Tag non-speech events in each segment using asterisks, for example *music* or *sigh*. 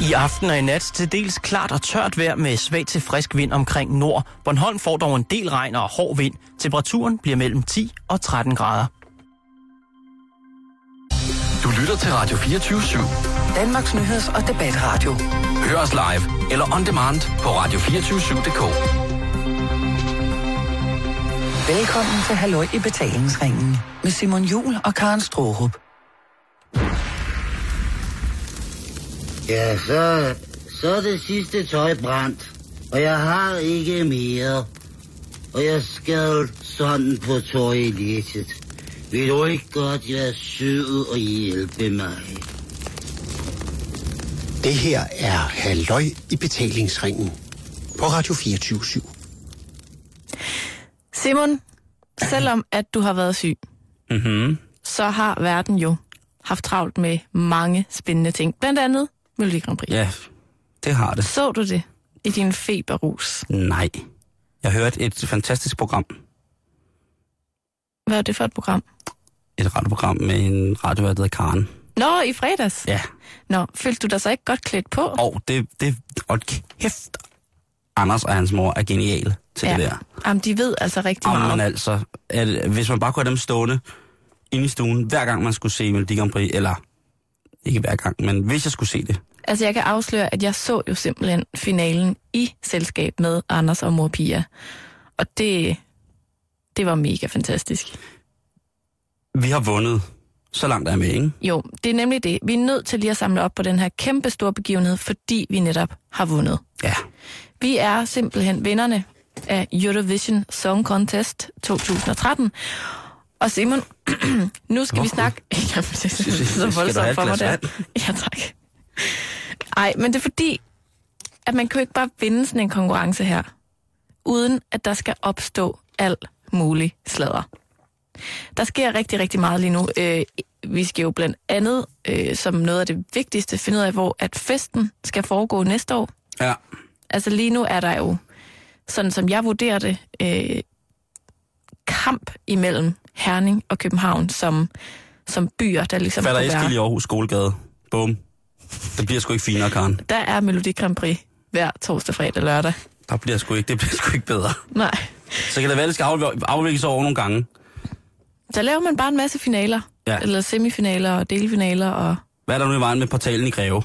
I aften og i nat til dels klart og tørt vejr med svag til frisk vind omkring nord. Bornholm får dog en del regn og hård vind. Temperaturen bliver mellem 10 og 13 grader. Du lytter til Radio 24 /7. Danmarks nyheds- og debatradio. Hør os live eller on demand på radio247.dk. Velkommen til Halløj i betalingsringen med Simon Jul og Karen Strohrup. Ja, så, så er det sidste tøj brændt, og jeg har ikke mere. Og jeg skal sådan på toilettet. Vil du ikke godt være sød og hjælpe mig? Det her er Halløj i betalingsringen på Radio 24 Simon, selvom at du har været syg, Mm-hmm. så har verden jo haft travlt med mange spændende ting. Blandt andet Melodi Grand Prix. Ja, det har det. Så du det i din feberrus? Nej. Jeg hørte et fantastisk program. Hvad er det for et program? Et radioprogram med en radiovært, der hedder Karen. Nå, i fredags? Ja. Nå, følte du dig så ikke godt klædt på? Og det, det, og kæft, Anders og hans mor er geniale til ja. det der. Jamen, de ved altså rigtig Jamen meget. altså, at, hvis man bare kunne have dem stående inde i stuen, hver gang man skulle se Melodi Grand Prix, eller ikke hver gang, men hvis jeg skulle se det. Altså, jeg kan afsløre, at jeg så jo simpelthen finalen i selskab med Anders og mor Pia. Og det, det var mega fantastisk. Vi har vundet. Så langt er jeg med, ikke? Jo, det er nemlig det. Vi er nødt til lige at samle op på den her kæmpe store begivenhed, fordi vi netop har vundet. Ja. Vi er simpelthen vinderne af Eurovision Song Contest 2013. Og Simon, *clears throat* nu skal vi snakke... *laughs* Jamen, det er så voldsomt for mig der. *laughs* Ja, tak. Ej, men det er fordi, at man kan jo ikke bare vinde sådan en konkurrence her, uden at der skal opstå alt muligt sladder. Der sker rigtig, rigtig meget lige nu. Øh, vi skal jo blandt andet, øh, som noget af det vigtigste, finde ud af, hvor at festen skal foregå næste år. Ja. Altså lige nu er der jo, sådan som jeg vurderer det, øh, kamp imellem Herning og København som, som byer, der ligesom Falder kunne Eskild i Aarhus Skolegade. Bum. Det bliver sgu ikke finere, Karen. Der er Melodi Grand Prix hver torsdag, fredag, lørdag. Der bliver sgu ikke, det bliver sgu ikke bedre. Nej. Så kan det være, det skal afv- afvikles over nogle gange. Der laver man bare en masse finaler. Ja. Eller semifinaler og delfinaler. Og... Hvad er der nu i vejen med portalen i Greve?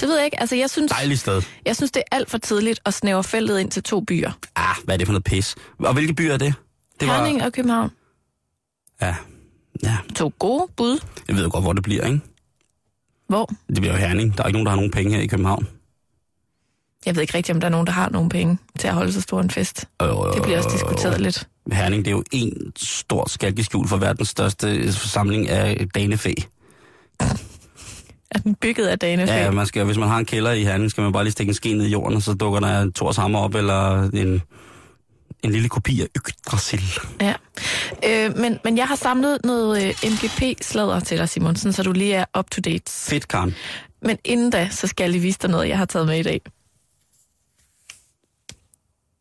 Det ved jeg ikke. Altså, jeg synes, Dejligt sted. jeg synes, det er alt for tidligt at snævre feltet ind til to byer. Ah, hvad er det for noget pis? Og hvilke byer er det? det Herning og København. Ja. Ja, To gode bud. jeg ved jo godt, hvor det bliver, ikke? Hvor? Det bliver jo Herning. Der er ikke nogen, der har nogen penge her i København. Jeg ved ikke rigtigt, om der er nogen, der har nogen penge til at holde så stor en fest. Øh, Det bliver også diskuteret lidt. Herning, det er jo en stort skalkeskjul for verdens største forsamling af danefæ. Er den bygget af Danefæ? Ja, man skal, hvis man har en kælder i Herning, skal man bare lige stikke en ske ned i jorden, og så dukker der Thors Hammer op, eller en, en lille kopi af Yggdrasil. Ja. Øh, men, men jeg har samlet noget øh, MGP-sladder til dig, Simonsen, så du lige er up to date. Fedt, Karen. Men inden da, så skal jeg lige vise dig noget, jeg har taget med i dag.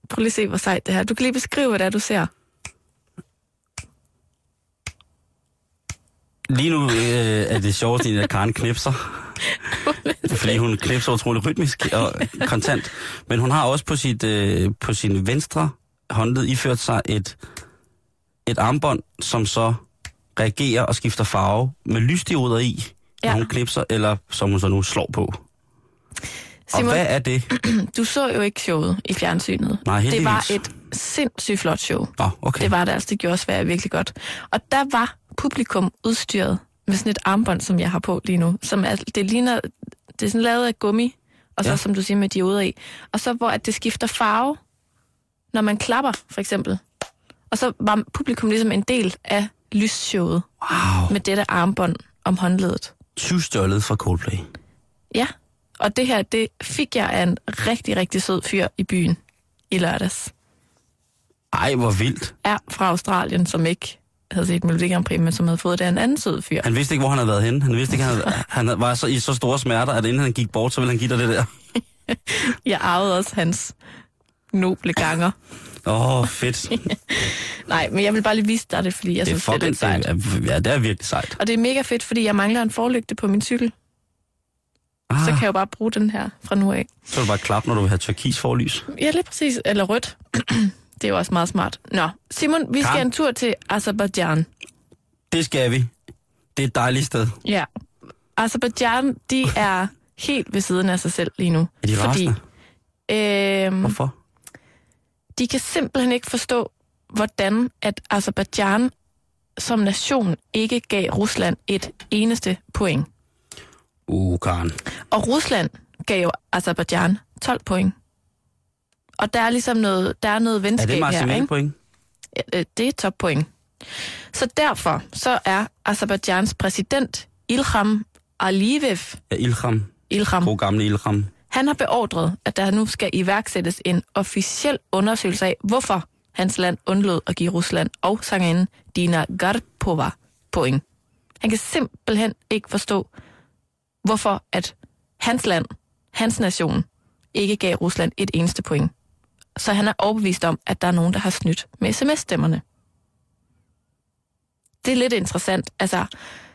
Prøv lige at se, hvor sejt det her. Du kan lige beskrive, hvad det er, du ser. Lige nu øh, er det sjovest, at Karen knipser. *laughs* fordi hun knipser utrolig rytmisk og kontant. Men hun har også på, sit, øh, på sin venstre håndled iført sig et, et armbånd, som så reagerer og skifter farve med lysdioder i, ja. Når hun knipser, eller som hun så nu slår på. Simon, Og hvad er det? *clears throat* du så jo ikke showet i fjernsynet. Nej, det var heldigvis. et sindssygt flot show. Nå, okay. Det var det altså, det gjorde Sverige virkelig godt. Og der var publikum udstyret med sådan et armbånd, som jeg har på lige nu. Som er, det ligner, det er sådan lavet af gummi, og så ja. som du siger med dioder i. Og så hvor at det skifter farve, når man klapper, for eksempel. Og så var publikum ligesom en del af lysshowet Wow. med dette armbånd om håndledet. Tyvstjålet fra Coldplay. Ja, og det her, det fik jeg af en rigtig, rigtig sød fyr i byen i lørdags. Ej, hvor vildt. Er fra Australien, som ikke havde set Melodi Grand Prix, men som havde fået det af en anden sød fyr. Han vidste ikke, hvor han havde været henne. Han vidste ikke, han, havde, han var så, i så store smerter, at inden han gik bort, så ville han give dig det der. *laughs* Jeg arvede også hans noble ganger. Åh, oh, fedt. *laughs* Nej, men jeg vil bare lige vise dig det, fordi jeg det er synes, det er lidt sejt. ja, det er virkelig sejt. Og det er mega fedt, fordi jeg mangler en forlygte på min cykel. ah. så kan jeg jo bare bruge den her fra nu af. Så er det bare klap, når du vil have turkis forlys. Ja, lige præcis. Eller rødt. *clears throat* det er jo også meget smart. Nå, Simon, vi skal Karen? en tur til Azerbaijan. Det skal vi. Det er et dejligt sted. Ja. Azerbaijan, de er helt ved siden af sig selv lige nu. Er de fordi, rasende? øhm, Hvorfor? De kan simpelthen ikke forstå, hvordan at Azerbaijan som nation ikke gav Rusland et eneste point. Uh, Karen. Og Rusland gav jo Azerbaijan 12 point. Og der er ligesom noget, der er noget Er venskab det her, ikke? point? Ja, øh, Det er toppoint. Så derfor så er Azerbaijans præsident Ilham Aliyev, Ja, Ilham. Ilham, God gamle Ilham han har beordret, at der nu skal iværksættes en officiel undersøgelse af, hvorfor hans land undlod at give Rusland og sangerinden Dina Garpova point. Han kan simpelthen ikke forstå, hvorfor at hans land, hans nation, ikke gav Rusland et eneste point. Så han er overbevist om, at der er nogen, der har snydt med sms-stemmerne. Det er lidt interessant. Altså,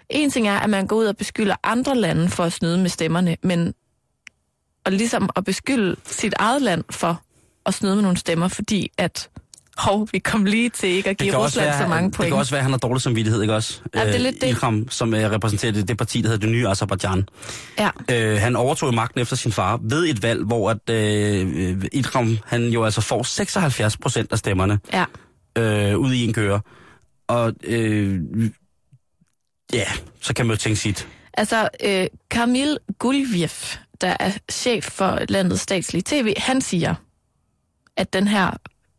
en ting er, at man går ud og beskylder andre lande for at snyde med stemmerne, men og ligesom at beskylde sit eget land for at snyde med nogle stemmer, fordi at hov, vi kom lige til ikke at give Rusland så mange det point. kan også være, at han har dårlig samvittighed, ikke også? Ja, det er lidt Øh, det. Ilham, som øh, repræsenterer det, det parti, der hedder det nye Azerbaijan. Ja, Øh, han overtog magten efter sin far ved et valg, hvor at, øh, Ilham, han jo altså får 76 procent af stemmerne ja. øh, ud i en køre. Og øh, ja, så kan man jo tænke sit. Altså, øh, Kamil Gulviev, der er chef for landets statslige tv, han siger, at den her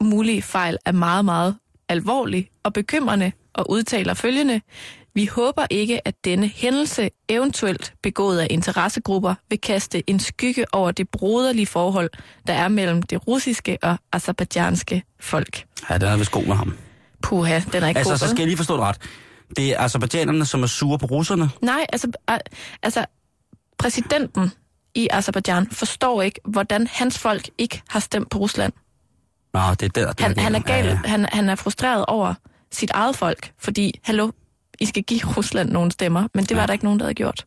mulige fejl er meget, meget alvorlig og bekymrende, og udtaler følgende. Vi håber ikke, at denne hændelse, eventuelt begået af interessegrupper, vil kaste en skygge over det broderlige forhold, der er mellem det russiske og azerbaijanske folk. Ja, den er vist god med ham. Puha, den er ikke Altså, god. så vel? skal jeg lige forstå det ret. Det er azerbaijanerne, som er sure på russerne. Nej, altså, altså præsidenten i Azerbaijan forstår ikke, hvordan hans folk ikke har stemt på Rusland. Nå, det er der. det Han, han er gal, Ja, ja. Han, han er frustreret over sit eget folk, fordi, hallo, I skal give Rusland nogle stemmer, men det var Ja. der ikke nogen, der havde gjort.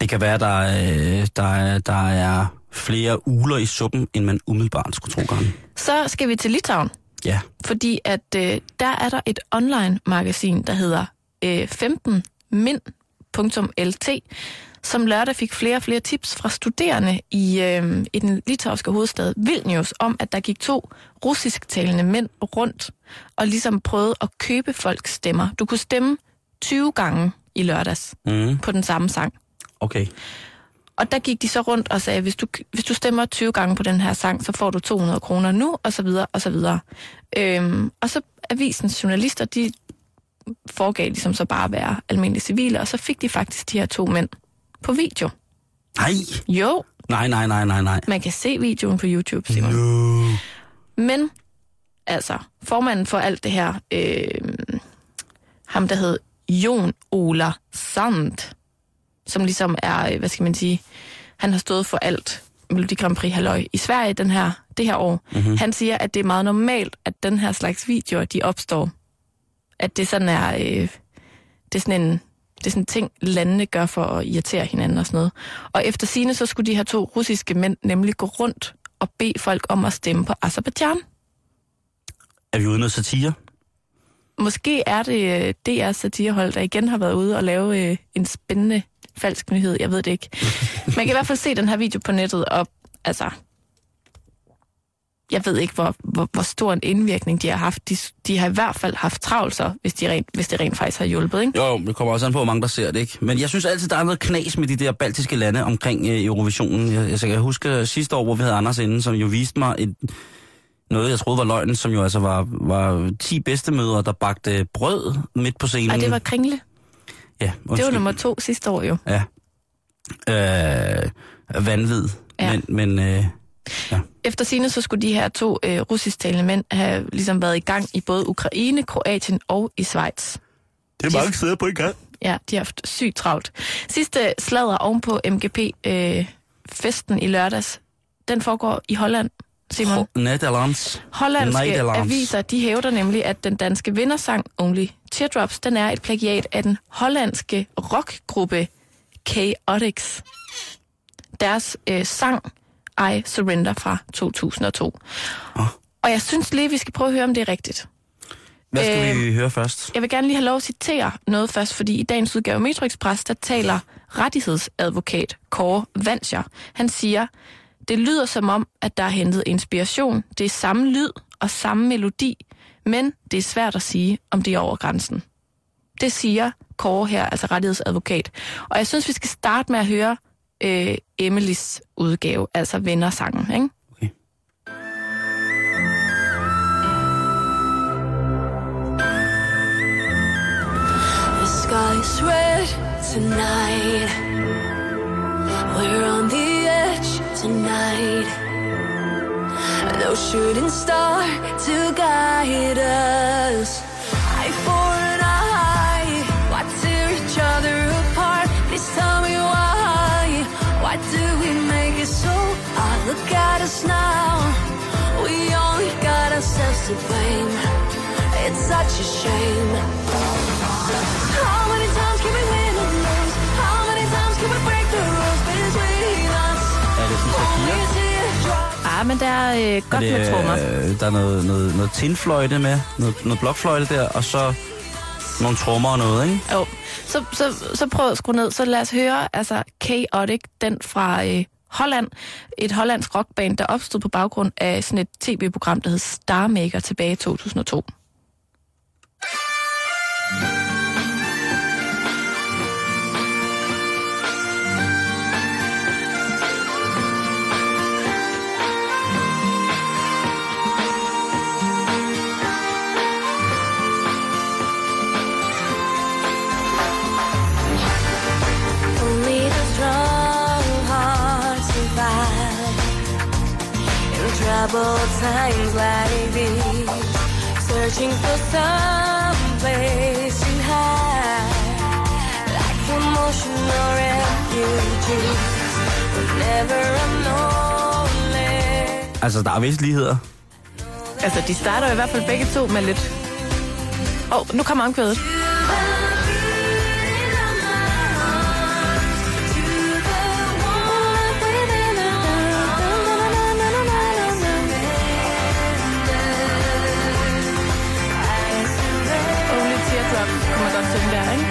Det kan være, der, øh, der, er- der er flere uler i suppen, end man umiddelbart skulle tro, Karen. Så skal vi til Litauen, Ja. fordi at øh, der er der et online-magasin, der hedder øh, 15min.lt, som lørdag fik flere og flere tips fra studerende i, øh, i den litauiske hovedstad Vilnius om, at der gik to russisktalende mænd rundt og ligesom prøvede at købe folks stemmer. Du kunne stemme 20 gange i lørdags Mm, på den samme sang. okay. Og der gik de så rundt og sagde, hvis du, hvis du stemmer 20 gange på den her sang, så får du 200 kroner nu, og så videre, og så videre. Øhm, og så avisens journalister, de foregav ligesom så bare at være almindelige civile, og så fik de faktisk de her to mænd på video. Nej, Jo, nej, nej, nej, nej, nej. man kan se videoen på YouTube, Simon. No. Men, altså, formanden for alt det her, øh, ham der hed Jon Ola Sand, som ligesom er, øh, hvad skal man sige, han har stået for alt Melodi Grand Prix halløj i Sverige den her, det her år. Mm-hmm. Han siger, at det er meget normalt, at den her slags videoer, de opstår. At det sådan er, øh, det er sådan en, det er sådan ting, landene gør for at irritere hinanden og sådan noget. Og efter sine så skulle de her to russiske mænd nemlig gå rundt og bede folk om at stemme på Azerbaijan. Er vi ude noget satire? Måske er det øh, DR satirehold, der igen har været ude og lave øh, en spændende falsk nyhed. Jeg ved det ikke. Man kan i hvert fald se den her video på nettet, og altså... Jeg ved ikke, hvor, hvor, hvor stor en indvirkning de har haft. De, de har i hvert fald haft travlt så, hvis, de rent, hvis det rent faktisk har hjulpet, ikke? Jo, jo, det kommer også an på, hvor mange der ser det, ikke? Men jeg synes altid, der er noget knas med de der baltiske lande omkring øh, Eurovisionen. Jeg, jeg, jeg huske øh, sidste år, hvor vi havde Anders inden, som jo viste mig et, noget, jeg troede var løgn, som jo altså var, var 10 bedstemødre, der bagte brød midt på scenen. Og det var Kringle. ja, Det var undskyld. nummer to sidste år jo. Ja. Øh, vanvid. Ja. Men, men øh, Efter sine så skulle de her to øh, russisktalende mænd have ligesom været i gang i både Ukraine, Kroatien og i Schweiz. det er mange steder på en gang. Ja, de har haft sygt travlt. Sidste sladder oven på MGP-festen i lørdags, den foregår i Holland, Simon. Nederlands. Hollandske Nederlands. aviser, de hævder nemlig, at den danske vindersang Only Teardrops, den er et plagiat af den hollandske rockgruppe Chaotix. deres øh, sang I Surrender fra 2002. Åh. Og jeg synes lige, vi skal prøve at høre, om det er rigtigt. Hvad skal Øhm, vi høre først? Jeg vil gerne lige have lov at citere noget først, fordi i dagens udgave af Metro Express, der taler rettighedsadvokat Kåre Vanscher. Han siger, det lyder som om, at der er hentet inspiration. Det er samme lyd og samme melodi, men det er svært at sige, om det er over grænsen. Det siger Kåre her, altså rettighedsadvokat. Og jeg synes, vi skal starte med at høre øh, Emilys udgave, altså vennersangen. Ikke? Okay. The sky's red tonight. We're on the edge tonight. No shooting star to guide us. Ourselves to blame. It's such a shame. How many times can we win and lose? How many times can we break the rules between us? Er det sådan Shakira? Ah, men der er øh, godt Er med trommer. øh, der er noget, noget, noget tinfløjte med, noget, noget blokfløjte der, og så nogle trommer og noget, ikke? Jo, så, så, så prøv at skrue ned. Så lad os høre altså Chaotic, den fra øh, Holland. Et hollandsk rockband, der opstod på baggrund af sådan et tv-program, der hed Star Maker tilbage i 2002. troubled times like these. Searching for some place to hide, like emotional refugees. Whenever I'm lonely. Altså, der er vist ligheder. Altså, de starter i hvert fald begge to med lidt... Åh, oh, nu kommer omkvædet. Man godt synge der, ikke?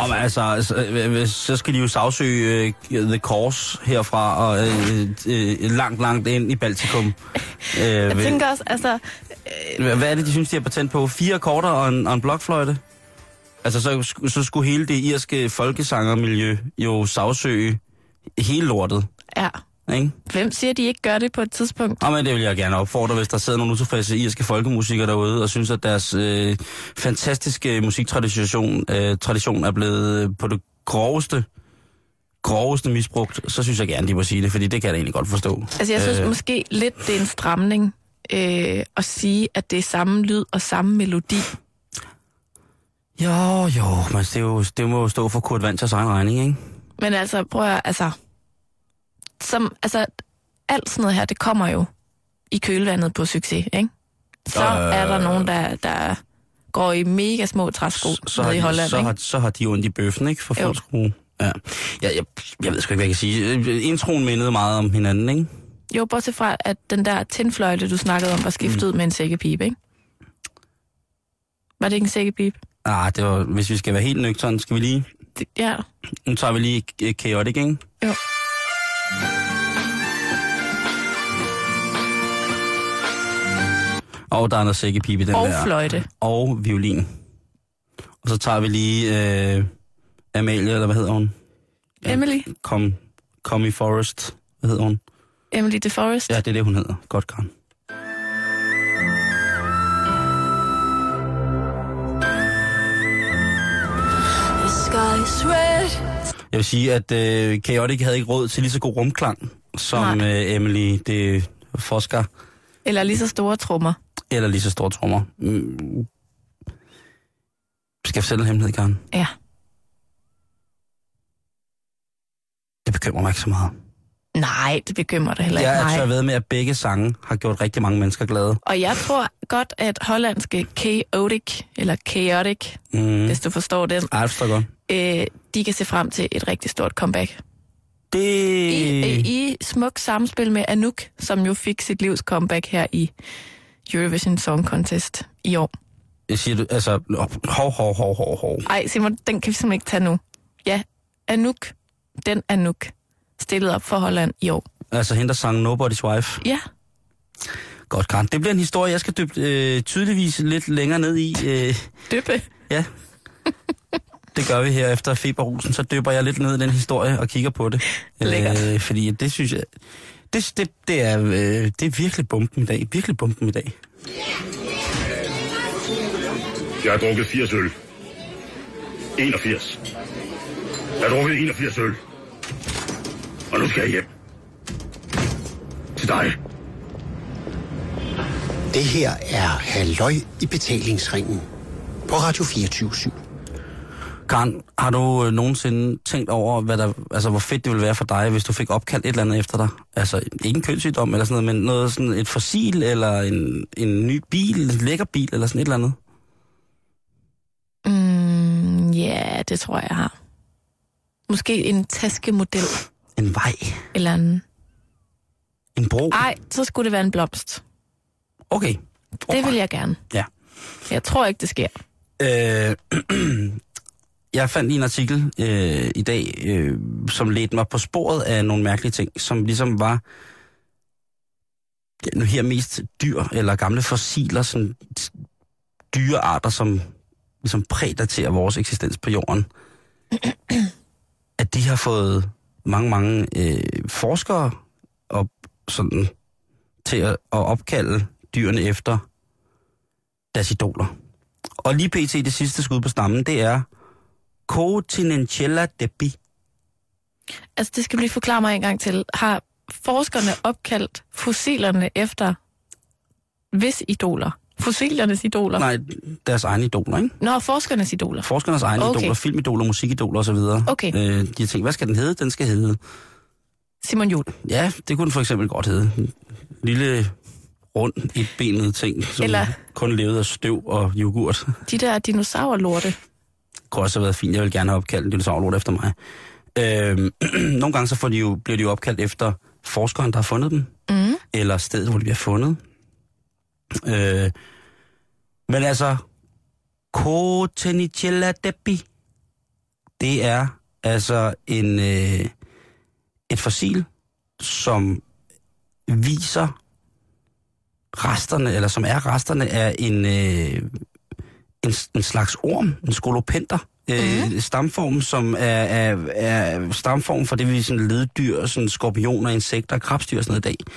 Og men altså, altså, øh, hvis- så skal de jo sagsøge uh, The Course herfra, og uh, uh, langt, langt ind i Baltikum. Uh, *laughs* Jeg tænker også, altså... Hvad er det, de synes, de har patent på? Fire akkorder og en, og en blokfløjte? Altså, så, så skulle hele det irske folkesangermiljø jo sagsøge hele lortet, Ja, ikke? hvem siger, de ikke gør det på et tidspunkt? Og men det vil jeg gerne opfordre, hvis der sidder nogle utilfredse irske folkemusikere derude, og synes, at deres øh, fantastiske musiktradition øh, tradition er blevet øh, på det groveste, groveste misbrugt, så synes jeg gerne, de må sige det, fordi det kan jeg da egentlig godt forstå. Altså, jeg synes Øh. måske lidt, det er en stramning øh, at sige, at det er samme lyd og samme melodi. Jo, jo, men det, er jo, det må jo stå for Kurt Vantzers egen regning, ikke? Men altså, prøv at, altså... Som, altså, alt sådan noget her, det kommer jo i kølvandet på succes, ikke? Så Øh. er der nogen, der, der går i mega små træsko så, nede i Holland, så, ikke? har, så har de ondt i bøffen, ikke? For skrue. Ja. Jeg, jeg, jeg ved sgu ikke, hvad jeg kan sige. Øh, Introen mindede meget om hinanden, ikke? Jo, bortset fra, at den der tændfløjte, du snakkede om, var skiftet Mm. med en sækkepipe, ikke? Var det ikke en sækkepipe? Ah, det var, hvis vi skal være helt nøgtern, skal vi lige... Ja, Nu tager vi lige øh, Chaotic, ikke? jo. Og der er noget sækkepipe den Og der. fløjte. Og violin. Og så tager vi lige øh, Amalie, eller hvad hedder hun? Emily? Kom, i Forest. Hvad hedder hun? Emily DeForest? Ja, det er det, hun hedder. Godt, Karen. Jeg vil sige, at øh, Chaotic havde ikke råd til lige så god rumklang, som Nej. øh, Emily det Fosker, Eller lige så store trommer. eller lige så store trommer. Mm. Skal jeg fortælle en hemmelighed, Karen? Ja. Det bekymrer mig ikke så meget. Nej, det bekymrer dig heller ikke Jeg er mig. ved med, at begge sange har gjort rigtig mange mennesker glade. Og jeg tror godt, at hollandske Chaotic, eller Chaotic, Mm. hvis du forstår det forstår jeg godt. øh, de kan se frem til et rigtig stort comeback. Det... I, øh, I smuk samspil med Anouk, som jo fik sit livs comeback her i Eurovision Song Contest i år. Jeg siger du, altså, hov, hov, hov, hov, hov. Ej, Simon, den kan vi simpelthen ikke tage nu. Ja, Anouk, den Anouk, stillede op for Holland i år. Altså, hende, der sang Nobody's Wife. Ja, Godt, Karen. Det bliver en historie, jeg skal dybe øh, tydeligvis lidt længere ned i. Øh, døbe. ja. Det gør vi her efter feberrusen. Så dypper jeg lidt ned i den historie og kigger på det. Lækkert. Øh, fordi det synes jeg... Det, det, det, er, øh, det er virkelig bumpen i dag. Virkelig bumpen i dag. Jeg har drukket 80 øl. 81. Jeg har drukket 81 øl. Og nu skal jeg hjem. Til dig. Det her er Halløj i betalingsringen på Radio 24 Karen, har du øh, nogensinde tænkt over, hvad der, altså, hvor fedt det ville være for dig, hvis du fik opkaldt et eller andet efter dig? Altså, ikke en kønssygdom eller sådan noget, men noget sådan et fossil, eller en, en ny bil, en lækker bil, eller sådan et eller andet? Mm, ja, det tror jeg, jeg har. Måske en taskemodel En vej, eller en... en bro? Ej, så skulle det være en blomst. Okay. Det vil jeg gerne. Ja. Jeg tror ikke, det sker. Øh, *clears throat* jeg fandt en artikel øh, i dag, øh, som ledte mig på sporet af nogle mærkelige ting, som ligesom var nu her mest dyr eller gamle fossiler, sådan dyrearter, som ligesom prædaterer vores eksistens på jorden. *clears throat* at de har fået mange, mange øh, forskere op, sådan, til at, at opkalde dyrene efter deres idoler. Og lige pt. det sidste skud på stammen, det er Cotinenchella debi. Altså, det skal blive lige forklare mig en gang til. Har forskerne opkaldt fossilerne efter hvis idoler? Fossilernes idoler? Nej, deres egne idoler, ikke? Nå, forskernes idoler. Forskernes egne Okay. idoler, filmidoler, musikidoler osv. Okay. Øh, de har tænkt, hvad skal den hedde? Den skal hedde... Simon Juhl. Ja, det kunne den for eksempel godt hedde. En lille, rund, etbenet ting, som Eller- kun levede af støv og yoghurt. De der dinosaurlorte. kunne også have været fint. Jeg vil gerne have opkaldt en dinosaurlort efter mig. Øhm, *clears throat* nogle gange så får de jo, bliver de jo opkaldt efter forskeren, der har fundet dem. Mm. Eller stedet, hvor de bliver fundet. Øh, men altså, Cotenicella debi, det er altså en, øh, et fossil, som viser resterne, eller som er resterne af en, øh, en, en slags orm, en skolopenter, øh, stamform, som er, er, er stamform for det, vi sådan leddyr, sådan skorpioner, insekter, krabstyr og sådan noget i dag.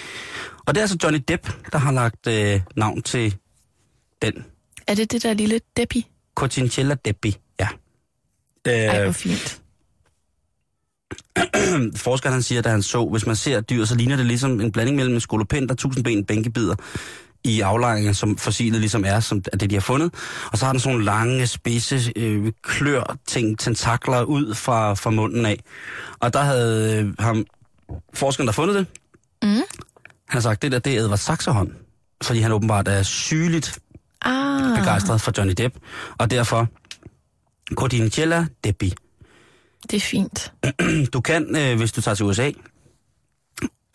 Og det er altså Johnny Depp, der har lagt øh, navn til den. Er det det der lille Deppi? Cotinchella Deppi, ja. Ej, hvor Øh, fint. *clears throat* forskeren han siger, da han så, hvis man ser dyr, så ligner det ligesom en blanding mellem en skolopenter, tusindben, bænkebider i aflejringen, som fossilet ligesom er, som er det, de har fundet. Og så har den sådan nogle lange, spidse, øh, klør, ting, tentakler ud fra, fra munden af. Og der havde øh, ham, forskeren, der fundet det, Mm. Han har sagt, det der, det er Edvard Saxerhånd. Fordi han åbenbart er sygeligt Ah, begejstret for Johnny Depp. Og derfor, Cordinicella Deppi. det er fint. *clears throat* Du kan, øh, hvis du tager til USA,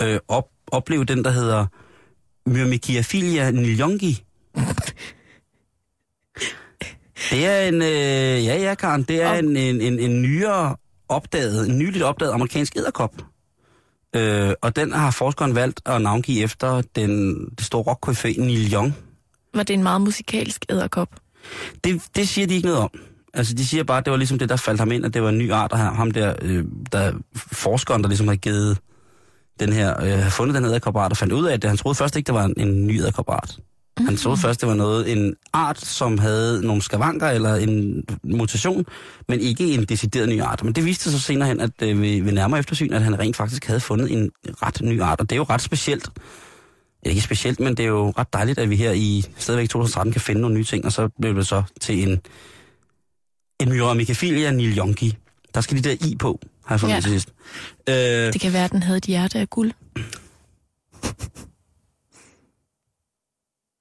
øh, op, opleve den, der hedder Myrmekiaphilia niljongi. Det er en, øh, ja ja Karen, det er en, en, en, en nyere opdaget, en nyligt opdaget amerikansk edderkop. Øh, og den har forskeren valgt at navngive efter den, det store rockcafé Neil Young. Var det en meget musikalsk æderkop? Det, det siger de ikke noget om. Altså, de siger bare, at det var ligesom det, der faldt ham ind, at det var en ny art, og ham- der, øh, der forskeren, der ligesom havde givet den her, øh, fundet den æderkopart, og fandt ud af, at det, han troede først ikke, det var en, en ny æderkopart. Han troede først, det var noget, en art, som havde nogle skavanker eller en mutation, men ikke en decideret ny art. Men det viste sig så senere hen, at øh, ved, ved nærmere eftersyn, at han rent faktisk havde fundet en ret ny art, og det er jo ret specielt. Ja, ikke specielt, men det er jo ret dejligt, at vi her i stadigvæk 2013 kan finde nogle nye ting, og så blev det så til en, en Myra Mikaphilia niljongi. Der skal de der i på. har jeg fundet ja. til sidst. Øh, Det kan være, at den havde et hjerte af guld. *laughs*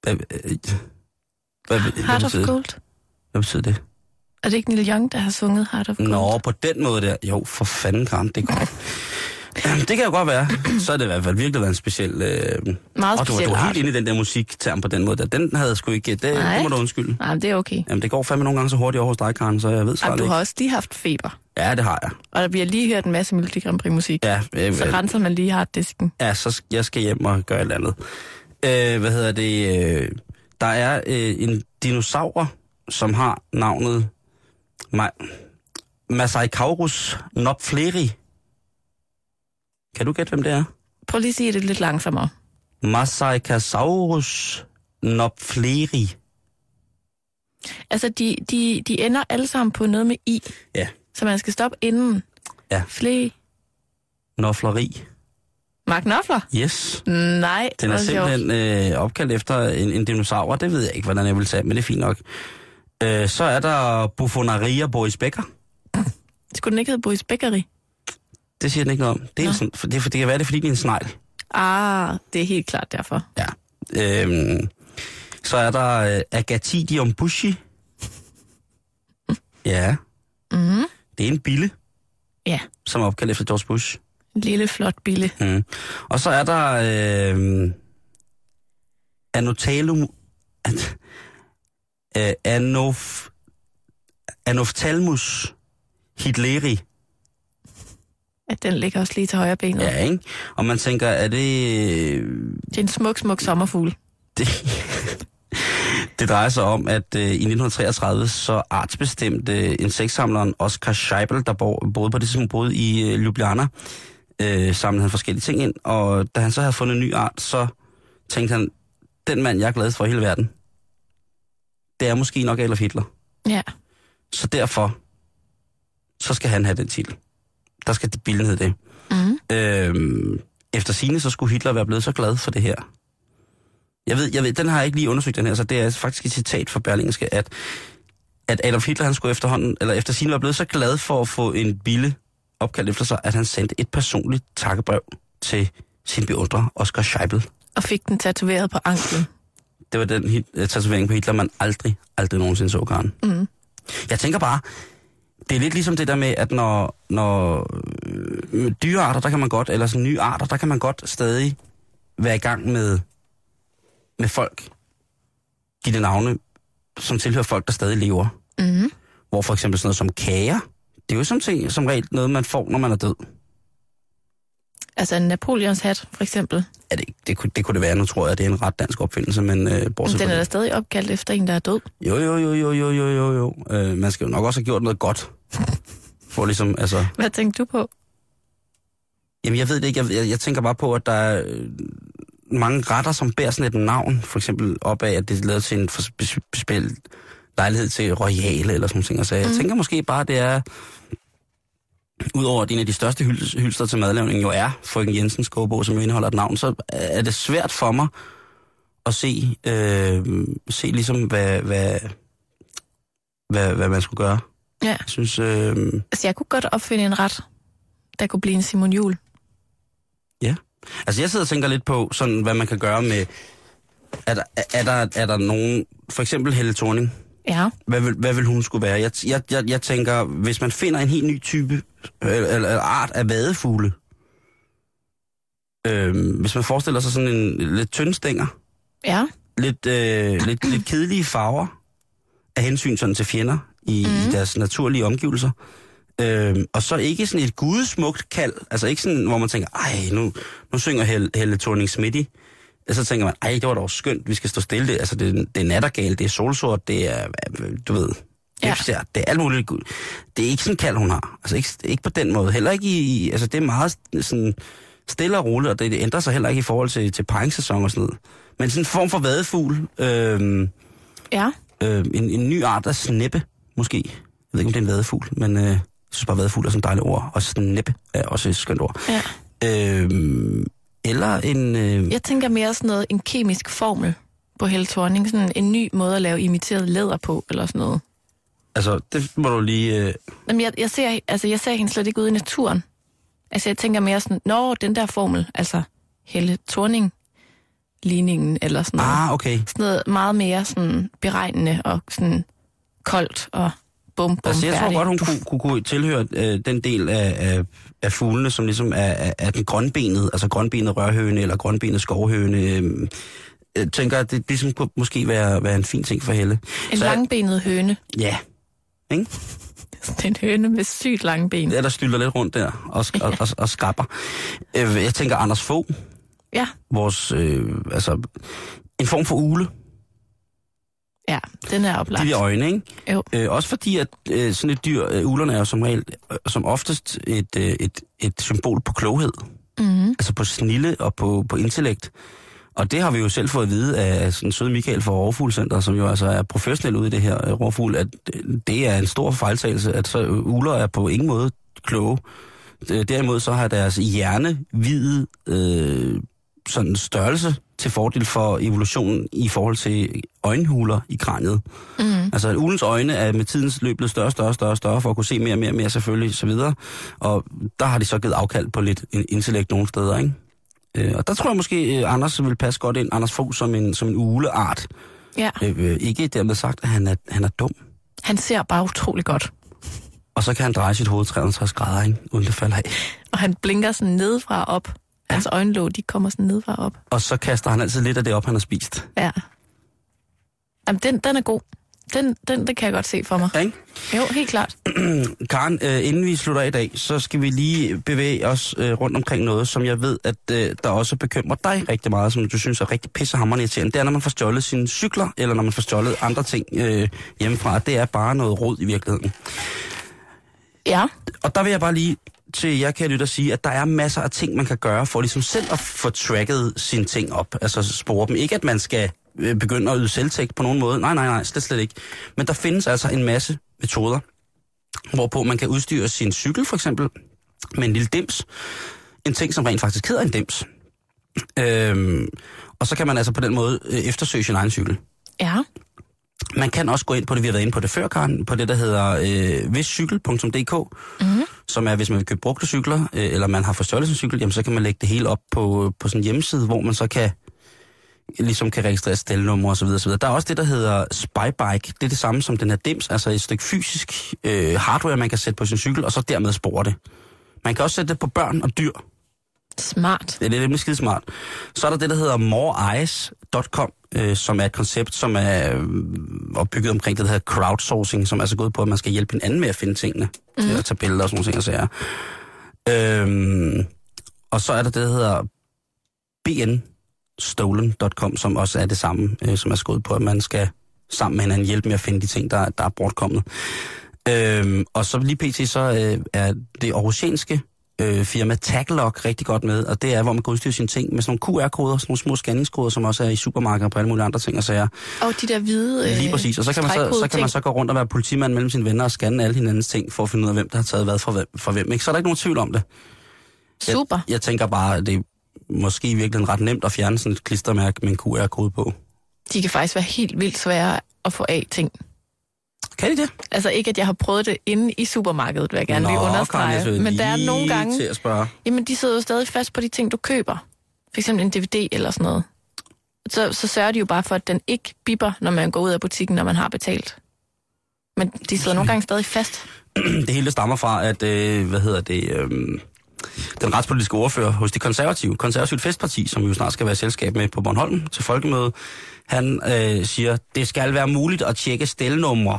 hvad, øh, hvad, hvad, Heart of betyder, Gold. hvad betyder det? Er det ikke Neil Young, der har sunget Heart of Gold? Nå, på den måde der. Jo, for fanden, Karen, det. Jamen, det kan jo godt være. Så er det i hvert fald virkelig været en speciel... Øh... Meget og du, speciel du var helt inde i den der musikterm på den måde. Der. Den havde jeg sgu ikke... Det, Nej. det må du undskylde. Nej, det er okay. Jamen, det går fandme nogle gange så hurtigt over hos dig, Karen, så jeg ved svaret du har også lige haft feber. Ja, det har jeg. Og der bliver lige hørt en masse Melodi Grand Prix musik. Ja, øh, Så øh, renser man lige harddisken. ja, så jeg skal hjem og gøre et eller andet. Øh, hvad hedder det? Øh, der er øh, en dinosaur, som har navnet Ma- Massaikaurus nopfleri. Kan du gætte, hvem det er? Prøv lige at sige det lidt langsommere. Massaikasaurus nopfleri. Altså, de, de, de ender alle sammen på noget med i. Ja. Så man skal stoppe inden. Ja. Fle. Nopfleri. Mark Knopfler? Yes. Nej, Den er simpelthen øh, opkaldt efter en, en dinosaur. Det ved jeg ikke, hvordan jeg vil sige, men det er fint nok. Øh, så er der Buffonaria Boris Becker. Skulle den ikke hedde Boris Beccari? Det siger den ikke noget om. Det, er sådan, for, det, for, det kan være, det er, fordi det er en snegl. Ah, det er helt klart derfor. Ja. Øhm, så er der øh, Agatidium bushi. *laughs* Ja, Mm. det er en bille, Ja, som er opkaldt efter George Bush. En lille flot bille. Mm. Og så er der øh, Anotalum... An, *laughs* øh, anof, Anophthalmus hitleri. At den ligger også lige til højre benet. Ja, ikke? Og man tænker, er det... øh, Det er en smuk, smuk sommerfugl. *laughs* Det, det drejer sig om, at øh, i 1933 så artsbestemte insektsamleren Oscar Scheibel, der bo, boede på det tidspunkt boede i øh, Ljubljana, øh, samlede han forskellige ting ind, og da han så havde fundet en ny art, så tænkte han, den mand, jeg er glad for i hele verden, det er måske nok Adolf Hitler. Ja. Så derfor, så skal han have den titel. Der skal det billen hedde det. Mm. Øhm, efter sine så skulle Hitler være blevet så glad for det her. Jeg ved, jeg ved, den har jeg ikke lige undersøgt, den her, så det er faktisk et citat fra Berlingske, at, at Adolf Hitler, han skulle efterhånden, eller efter sine var blevet så glad for at få en bille opkaldt efter sig, at han sendte et personligt takkebrev til sin beundrer, Oscar Scheibel. Og fik den tatoveret på anklen. Det var den uh, tatovering på Hitler, man aldrig, aldrig nogensinde så, Karen. Mm. Jeg tænker bare, det er lidt ligesom det der med, at når, når øh, dyrearter, der kan man godt, eller sådan nye arter, der kan man godt stadig være i gang med, med folk. Give det navne, som tilhører folk, der stadig lever. Mm. Hvor for eksempel sådan noget som kager, det er jo som, ting, som regel noget, man får, når man er død. Altså en Napoleons hat, for eksempel. Ja, det, det, kunne, det kunne det være, nu tror jeg, det er en ret dansk opfindelse, men øh, Men den er da stadig opkaldt efter en, der er død. Jo, jo, jo, jo, jo, jo, jo, jo. Øh, man skal jo nok også have gjort noget godt. For ligesom, altså... Hvad tænkte du på? Jamen, jeg ved det ikke. Jeg, jeg, jeg tænker bare på, at der er øh, mange retter, som bærer sådan et navn. For eksempel op af, at det er lavet til en speciel lejlighed til royale eller sådan noget. Så jeg Mm. tænker måske bare, det er... Udover at en af de største hylster til madlavning jo er Frøken Jensens kogebog, som jo indeholder et navn, så er det svært for mig at se, øh, se ligesom, hvad, hvad, hvad, hvad man skulle gøre. Ja. Jeg synes, øh, Altså, jeg kunne godt opfinde en ret, der kunne blive en Simon Jul. Altså, jeg sidder og tænker lidt på, sådan, hvad man kan gøre med... Er der, er der, er der nogen... For eksempel Helle Thorning. Ja. Hvad vil, hvad vil hun skulle være? Jeg, jeg, jeg, jeg tænker, hvis man finder en helt ny type, eller, eller art af vadefugle, øh, hvis man forestiller sig sådan en lidt tynd stænger, Ja. lidt, øh, lidt, lidt kedelige farver, af hensyn sådan til fjender i, mm. i deres naturlige omgivelser, øh, og så ikke sådan et gudesmukt kald, altså ikke sådan, hvor man tænker, ej, nu, nu synger Helle, Helle thorning Smitty, og så tænker man, ej, det var dog skønt, vi skal stå stille. Det, altså, det, det er nattergalt, det er solsort, det er, du ved, Ja. ja. det er alt muligt. Det er ikke sådan kald, hun har. Altså, ikke, ikke på den måde. Heller ikke i, i- altså, det er meget sådan stille og roligt, og det, det ændrer sig heller ikke i forhold til, til paringssæson og sådan noget. Men sådan en form for vadefugl, øh, Ja. øh, en, en ny art af sneppe, måske. Jeg ved ikke, om det er en vadefugl, men øh, jeg synes bare, vadefugl er sådan et dejligt ord. Og sneppe er også et skønt ord. ja. Øh, eller en... Øh, Jeg tænker mere sådan noget, en kemisk formel på Helle Thorning. Sådan en ny måde at lave imiteret læder på, eller sådan noget. Altså, det må du lige... Øh... Jamen, jeg, jeg, ser, altså, jeg ser hende slet ikke ude i naturen. Altså, jeg tænker mere sådan, når den der formel, altså Helle Thorning ligningen eller sådan noget. Ah, okay. Sådan noget meget mere sådan beregnende og sådan koldt og bum, bum, Altså, jeg tror færdig. godt, hun kunne, kunne, kunne tilhøre øh, den del af, af, af fuglene, som ligesom er, er, er den grønbenede, altså grønbenet rørhøne eller grønbenet skovhøne. Øh, jeg tænker, at det, sådan kunne måske være, være en fin ting for Helle. En Så- langbenet høne. Ja, ikke? *laughs* Det er en høne med sygt lange ben. Ja, der stylter lidt rundt der og, sk- og, og, og skapper. Øh, jeg tænker Anders Fogh, Ja, vores, øh, altså, en form for ule. Ja, den er oplagt. De der øjne, ikke? Jo. Øh, også fordi, at øh, sådan et dyr, øh, ulerne er jo som regel, øh, som oftest et, øh, et, et symbol på kloghed. Mm-hmm. Altså på snille og på, på intellekt. Og det har vi jo selv fået at vide af sådan søde Michael fra Rovfuglcenter, som jo altså er professionel ude i det her øh, rovfugl, at øh, det er en stor fejltagelse, at så uler er på ingen måde kloge. Øh, Derimod så har deres hjerne hvide øh, sådan størrelse til fordel for evolutionen i forhold til øjenhuler i kraniet. Mm. Altså, ulens øjne er med tidens løb blevet større, større, større, større, for at kunne se mere og mere og mere selvfølgelig, så videre. Og der har de så givet afkald på lidt in- intellekt nogle steder, ikke? Øh, og der tror jeg måske, øh, Anders vil passe godt ind, Anders Fogh, som en, som en uleart. Ja, Øh, øh, ikke dermed sagt, at han er, han er dum. han ser bare utrolig godt. Og så kan han dreje sit hoved 360 grader, ikke? uden det falder af. Og han blinker sådan nedefra op. Hans øjenlåg, de kommer sådan nedefra op. Og så kaster han altid lidt af det op, han har spist. Ja. Jamen, den, den er god. Den, den, det kan jeg godt se for mig. Ja, ikke? Jo, helt klart. *clears throat* Karen, øh, inden vi slutter i dag, så skal vi lige bevæge os øh, rundt omkring noget, som jeg ved, at øh, der også bekymrer dig rigtig meget, som du synes er rigtig pissehammerende irriterende. Det er, når man får stjålet sine cykler, eller når man får stjålet andre ting øh, hjemmefra. Det er bare noget råd i virkeligheden. Ja. Og der vil jeg bare lige til jer, kan jeg lytte og sige, at der er masser af ting, man kan gøre for ligesom selv at få tracket sine ting op. Altså spore dem. Ikke at man skal øh, begynde at yde selvtægt på nogen måde. Nej, nej, nej, slet, slet ikke. Men der findes altså en masse metoder, hvorpå man kan udstyre sin cykel for eksempel med en lille dims. En ting, som rent faktisk hedder en dims. Øhm, og så kan man altså på den måde øh, eftersøge sin egen cykel. Ja. Man kan også gå ind på det, vi har været inde på det før, Karen, på det, der hedder øh, viscykel.dk, Mm-hmm. som er, hvis man vil købe brugte cykler, øh, eller man har forstjålet sin cykel, jamen så kan man lægge det hele op på, på sådan en hjemmeside, hvor man så kan ligesom kan registrere stelnumre osv. osv. Der er også det, der hedder Spybike. Det er det samme som den her dims, altså et stykke fysisk øh, hardware, man kan sætte på sin cykel, og så dermed spore det. Man kan også sætte det på børn og dyr. Smart. Det er nemlig skide smart. Så er der det, der hedder moreeyes.com, øh, som er et koncept, som er øh, opbygget omkring det, der hedder crowdsourcing, som er så gået på, at man skal hjælpe hinanden med at finde tingene. Mm. At tage billeder og sådan nogle ting og sager. Øhm, og så er der det, der hedder bnstolen.com, som også er det samme, øh, som er skået på, at man skal sammen med hinanden hjælpe med at finde de ting, der, der er bortkommet. Øhm, og så lige pt. så øh, er det aarhusianske øh, firma Taglog rigtig godt med, og det er, hvor man kan udstyre sine ting med sådan nogle QR-koder, sådan nogle små scanningskoder, som også er i supermarkeder og på alle mulige andre ting og sager. Og de der hvide øh, Lige præcis. Og så kan, man så, så kan man så gå rundt og være politimand mellem sine venner og scanne alle hinandens ting, for at finde ud af, hvem der har taget hvad fra hvem. Fra hvem ikke? Så er der ikke nogen tvivl om det. Super. Jeg, jeg tænker bare, at det er måske i virkeligheden ret nemt at fjerne sådan et klistermærke med en QR-kode på. De kan faktisk være helt vildt svære at få af ting. Kan de det? Altså ikke, at jeg har prøvet det inde i supermarkedet, vil jeg gerne lige Karen, jeg understrege. skulle Men der er lige nogle gange, til at spørge. jamen de sidder jo stadig fast på de ting, du køber. For eksempel en DVD eller sådan noget. Så, så sørger de jo bare for, at den ikke bipper, når man går ud af butikken, når man har betalt. Men de sidder nogle gange stadig fast. *clears throat* det hele stammer fra, at, øh, hvad hedder det, øh, den retspolitiske ordfører hos de konservative, konservativt festparti, som jo snart skal være selskab med på Bornholm til folkemøde, han øh, siger, det skal være muligt at tjekke stelnumre.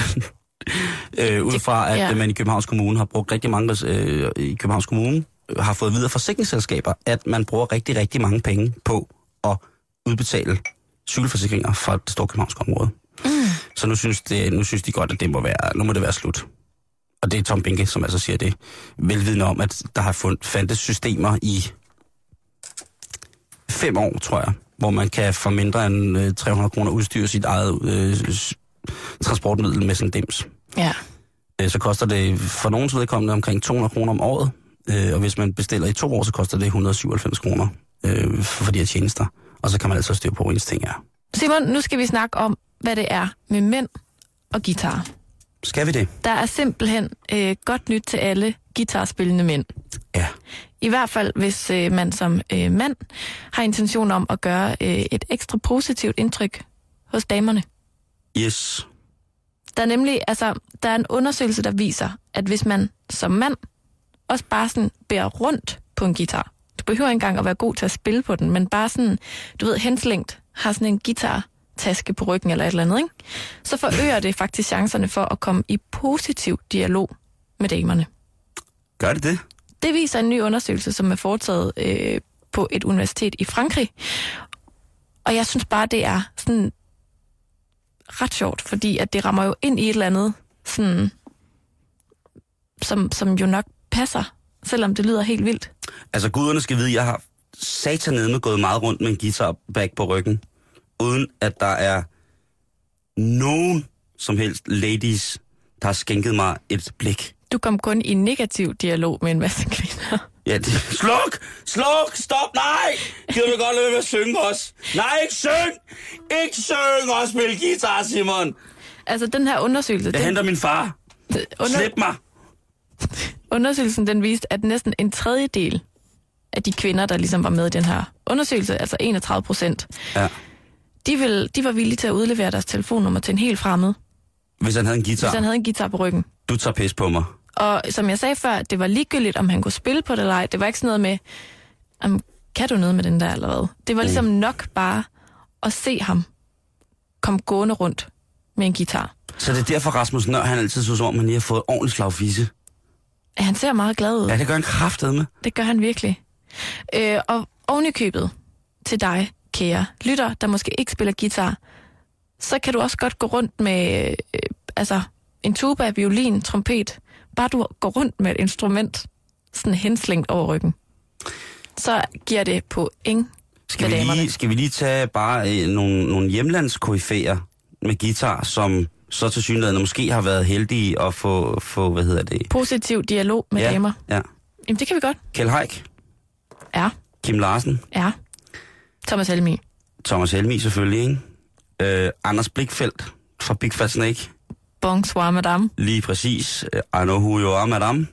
*laughs* øh, ud fra, at ja. ja. man i Københavns Kommune har brugt rigtig mange, øh, i Københavns Kommune øh, har fået videre forsikringsselskaber, at man bruger rigtig, rigtig mange penge på at udbetale cykelforsikringer fra det store københavnske område. Mm. Så nu synes, det, nu synes de godt, at det må være, nu må det være slut. Og det er Tom Binke, som altså siger det. Velvidende om, at der har fundet, fandtes systemer i fem år, tror jeg, hvor man kan for mindre end øh, 300 kroner udstyre sit eget øh, transportmiddel med sådan en dims. Ja. Øh, så koster det for nogens vedkommende omkring 200 kroner om året. Øh, og hvis man bestiller i to år, så koster det 197 kroner øh, for, for de her tjenester. Og så kan man altså styre på, hvor ens ting er. Simon, nu skal vi snakke om, hvad det er med mænd og guitar. Skal vi det? Der er simpelthen øh, godt nyt til alle guitarspillende mænd. Ja. I hvert fald, hvis øh, man som øh, mand har intention om at gøre øh, et ekstra positivt indtryk hos damerne. Yes. Der er nemlig, altså, der er en undersøgelse, der viser, at hvis man som mand også bare sådan bærer rundt på en guitar, du behøver ikke engang at være god til at spille på den, men bare sådan, du ved, henslængt, har sådan en guitar-taske på ryggen eller et eller andet, ikke? så forøger det faktisk chancerne for at komme i positiv dialog med damerne. Gør det det? Det viser en ny undersøgelse, som er foretaget øh, på et universitet i Frankrig. Og jeg synes bare, det er sådan ret sjovt, fordi at det rammer jo ind i et eller andet, sådan, som, som jo nok passer, selvom det lyder helt vildt. Altså guderne skal vide, jeg har satanede med gået meget rundt med en guitar bag på ryggen, uden at der er nogen som helst ladies, der har skænket mig et blik. Du kom kun i negativ dialog med en masse kvinder. Ja, det... Sluk! Sluk! Stop! Nej! Gider du godt lade med at synge os? Nej, ikke syng! Ikke syng og spil guitar, Simon! Altså, den her undersøgelse... Jeg den, henter min far. under, Slip mig! undersøgelsen den viste, at næsten en tredjedel af de kvinder, der ligesom var med i den her undersøgelse, altså 31 procent, Ja. de, vil, de var villige til at udlevere deres telefonnummer til en helt fremmed, Hvis han havde en guitar, hvis han havde en guitar på ryggen. du tager pis på mig. Og som jeg sagde før, det var ligegyldigt, om han kunne spille på det eller ej. Det var ikke sådan noget med, om, kan du noget med den der hvad? Det var ligesom nok bare at se ham komme gående rundt med en guitar. Så det er derfor, Rasmus Nør, han altid så om han lige har fået ordentligt slagfisse. Han ser meget glad ud. Ja, det gør han kraftet med. Det gør han virkelig. Øh, og oven i købet til dig, kære lytter, der måske ikke spiller guitar, så kan du også godt gå rundt med øh, altså en tuba, violin, trompet. Bare du går rundt med et instrument, sådan henslængt over ryggen. Så giver det point Skal vi, lige, skal vi lige tage bare øh, nogle, nogle hjemlandskoryfæer med guitar, som så til synligheden måske har været heldige at få, få hvad hedder det? Positiv dialog med ja, damer. Ja. Jamen, det kan vi godt. Kjell Haik, Ja, Kim Larsen, ja. Thomas Helmi. Thomas Helmi selvfølgelig, ikke? Øh, Anders Blikfeldt fra Big Fat Snake. Bonsoir, madame. Lige præcis. Øh, I know who you are, madame.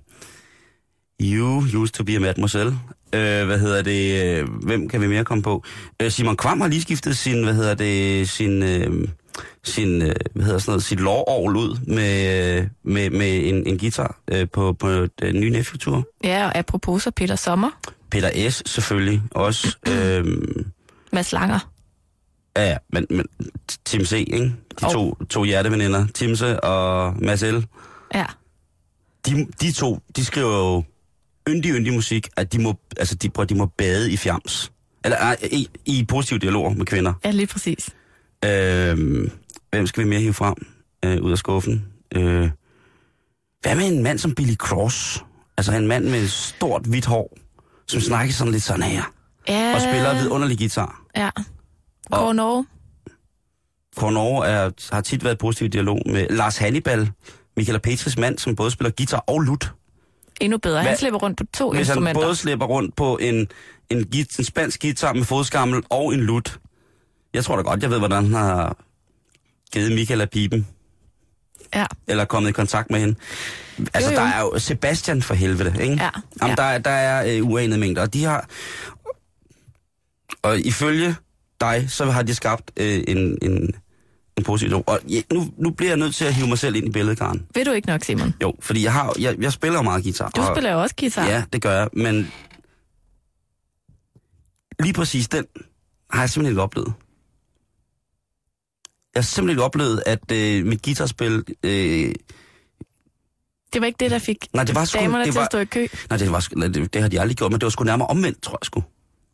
You used to be a mademoiselle. Øh, hvad hedder det? øh, Hvem kan vi mere komme på? Øh, Simon Kvam har lige skiftet sin, hvad hedder det, sin, øh, sin, øh, hvad hedder sådan noget, sit lårorgel ud med, øh, med, med en, en guitar øh, på, på den nye Nephew-tur. Ja, og apropos så Peter Sommer. Peter S. selvfølgelig også. øhm, Mads Langer. Ja, ja, men, men Tim C., ikke? De Og- to, to hjerteveninder, Timse og Mads L. Ja. de, de to, de skriver jo yndig, yndig musik, at de må, altså de, prøver, de må bade i fjams. Eller i, i positive dialoger med kvinder. Ja, lige præcis. Øh, hvem skal vi mere hive frem øh, ud af skuffen? Øh, hvad med en mand som Billy Cross? Altså en mand med stort, hvidt hår, som snakker sådan lidt sådan her, Ja. og spiller vidunderlig guitar. Ja. Kåre Norge. Er, har tit været i positiv dialog med Lars Hannibal, Michael Petris mand, som både spiller guitar og lut. Endnu bedre. Han Hvad- slipper rundt på to Hvis han instrumenter. både slipper rundt på en, en, git, en spansk guitar med fodskammel og en lut. Jeg tror da godt, jeg ved, hvordan han har givet Michael af pipen. Ja. Eller kommet i kontakt med hende. Altså, Jo, jo. der er jo Sebastian for helvede, ikke? Ja, Jamen, ja. der, er- der er øh, uanede mængder, og de har... Og ifølge dig, så har de skabt øh, en, en, en positiv... Og ja, nu, nu bliver jeg nødt til at hive mig selv ind i billedet, Karen. Ved du ikke nok, Simon? Jo, fordi jeg, har, jeg, jeg spiller jo meget guitar. Du og, spiller jo også guitar. Ja, det gør jeg, men lige præcis den har jeg simpelthen ikke oplevet. Jeg har simpelthen ikke oplevet, at øh, mit guitarspil... Øh, Det var ikke det, der fik nej, det var sgu... damerne det til var, at stå i kø. Nej, det, var, sgu- det, det har de aldrig gjort, men det var sgu nærmere omvendt, tror jeg sgu.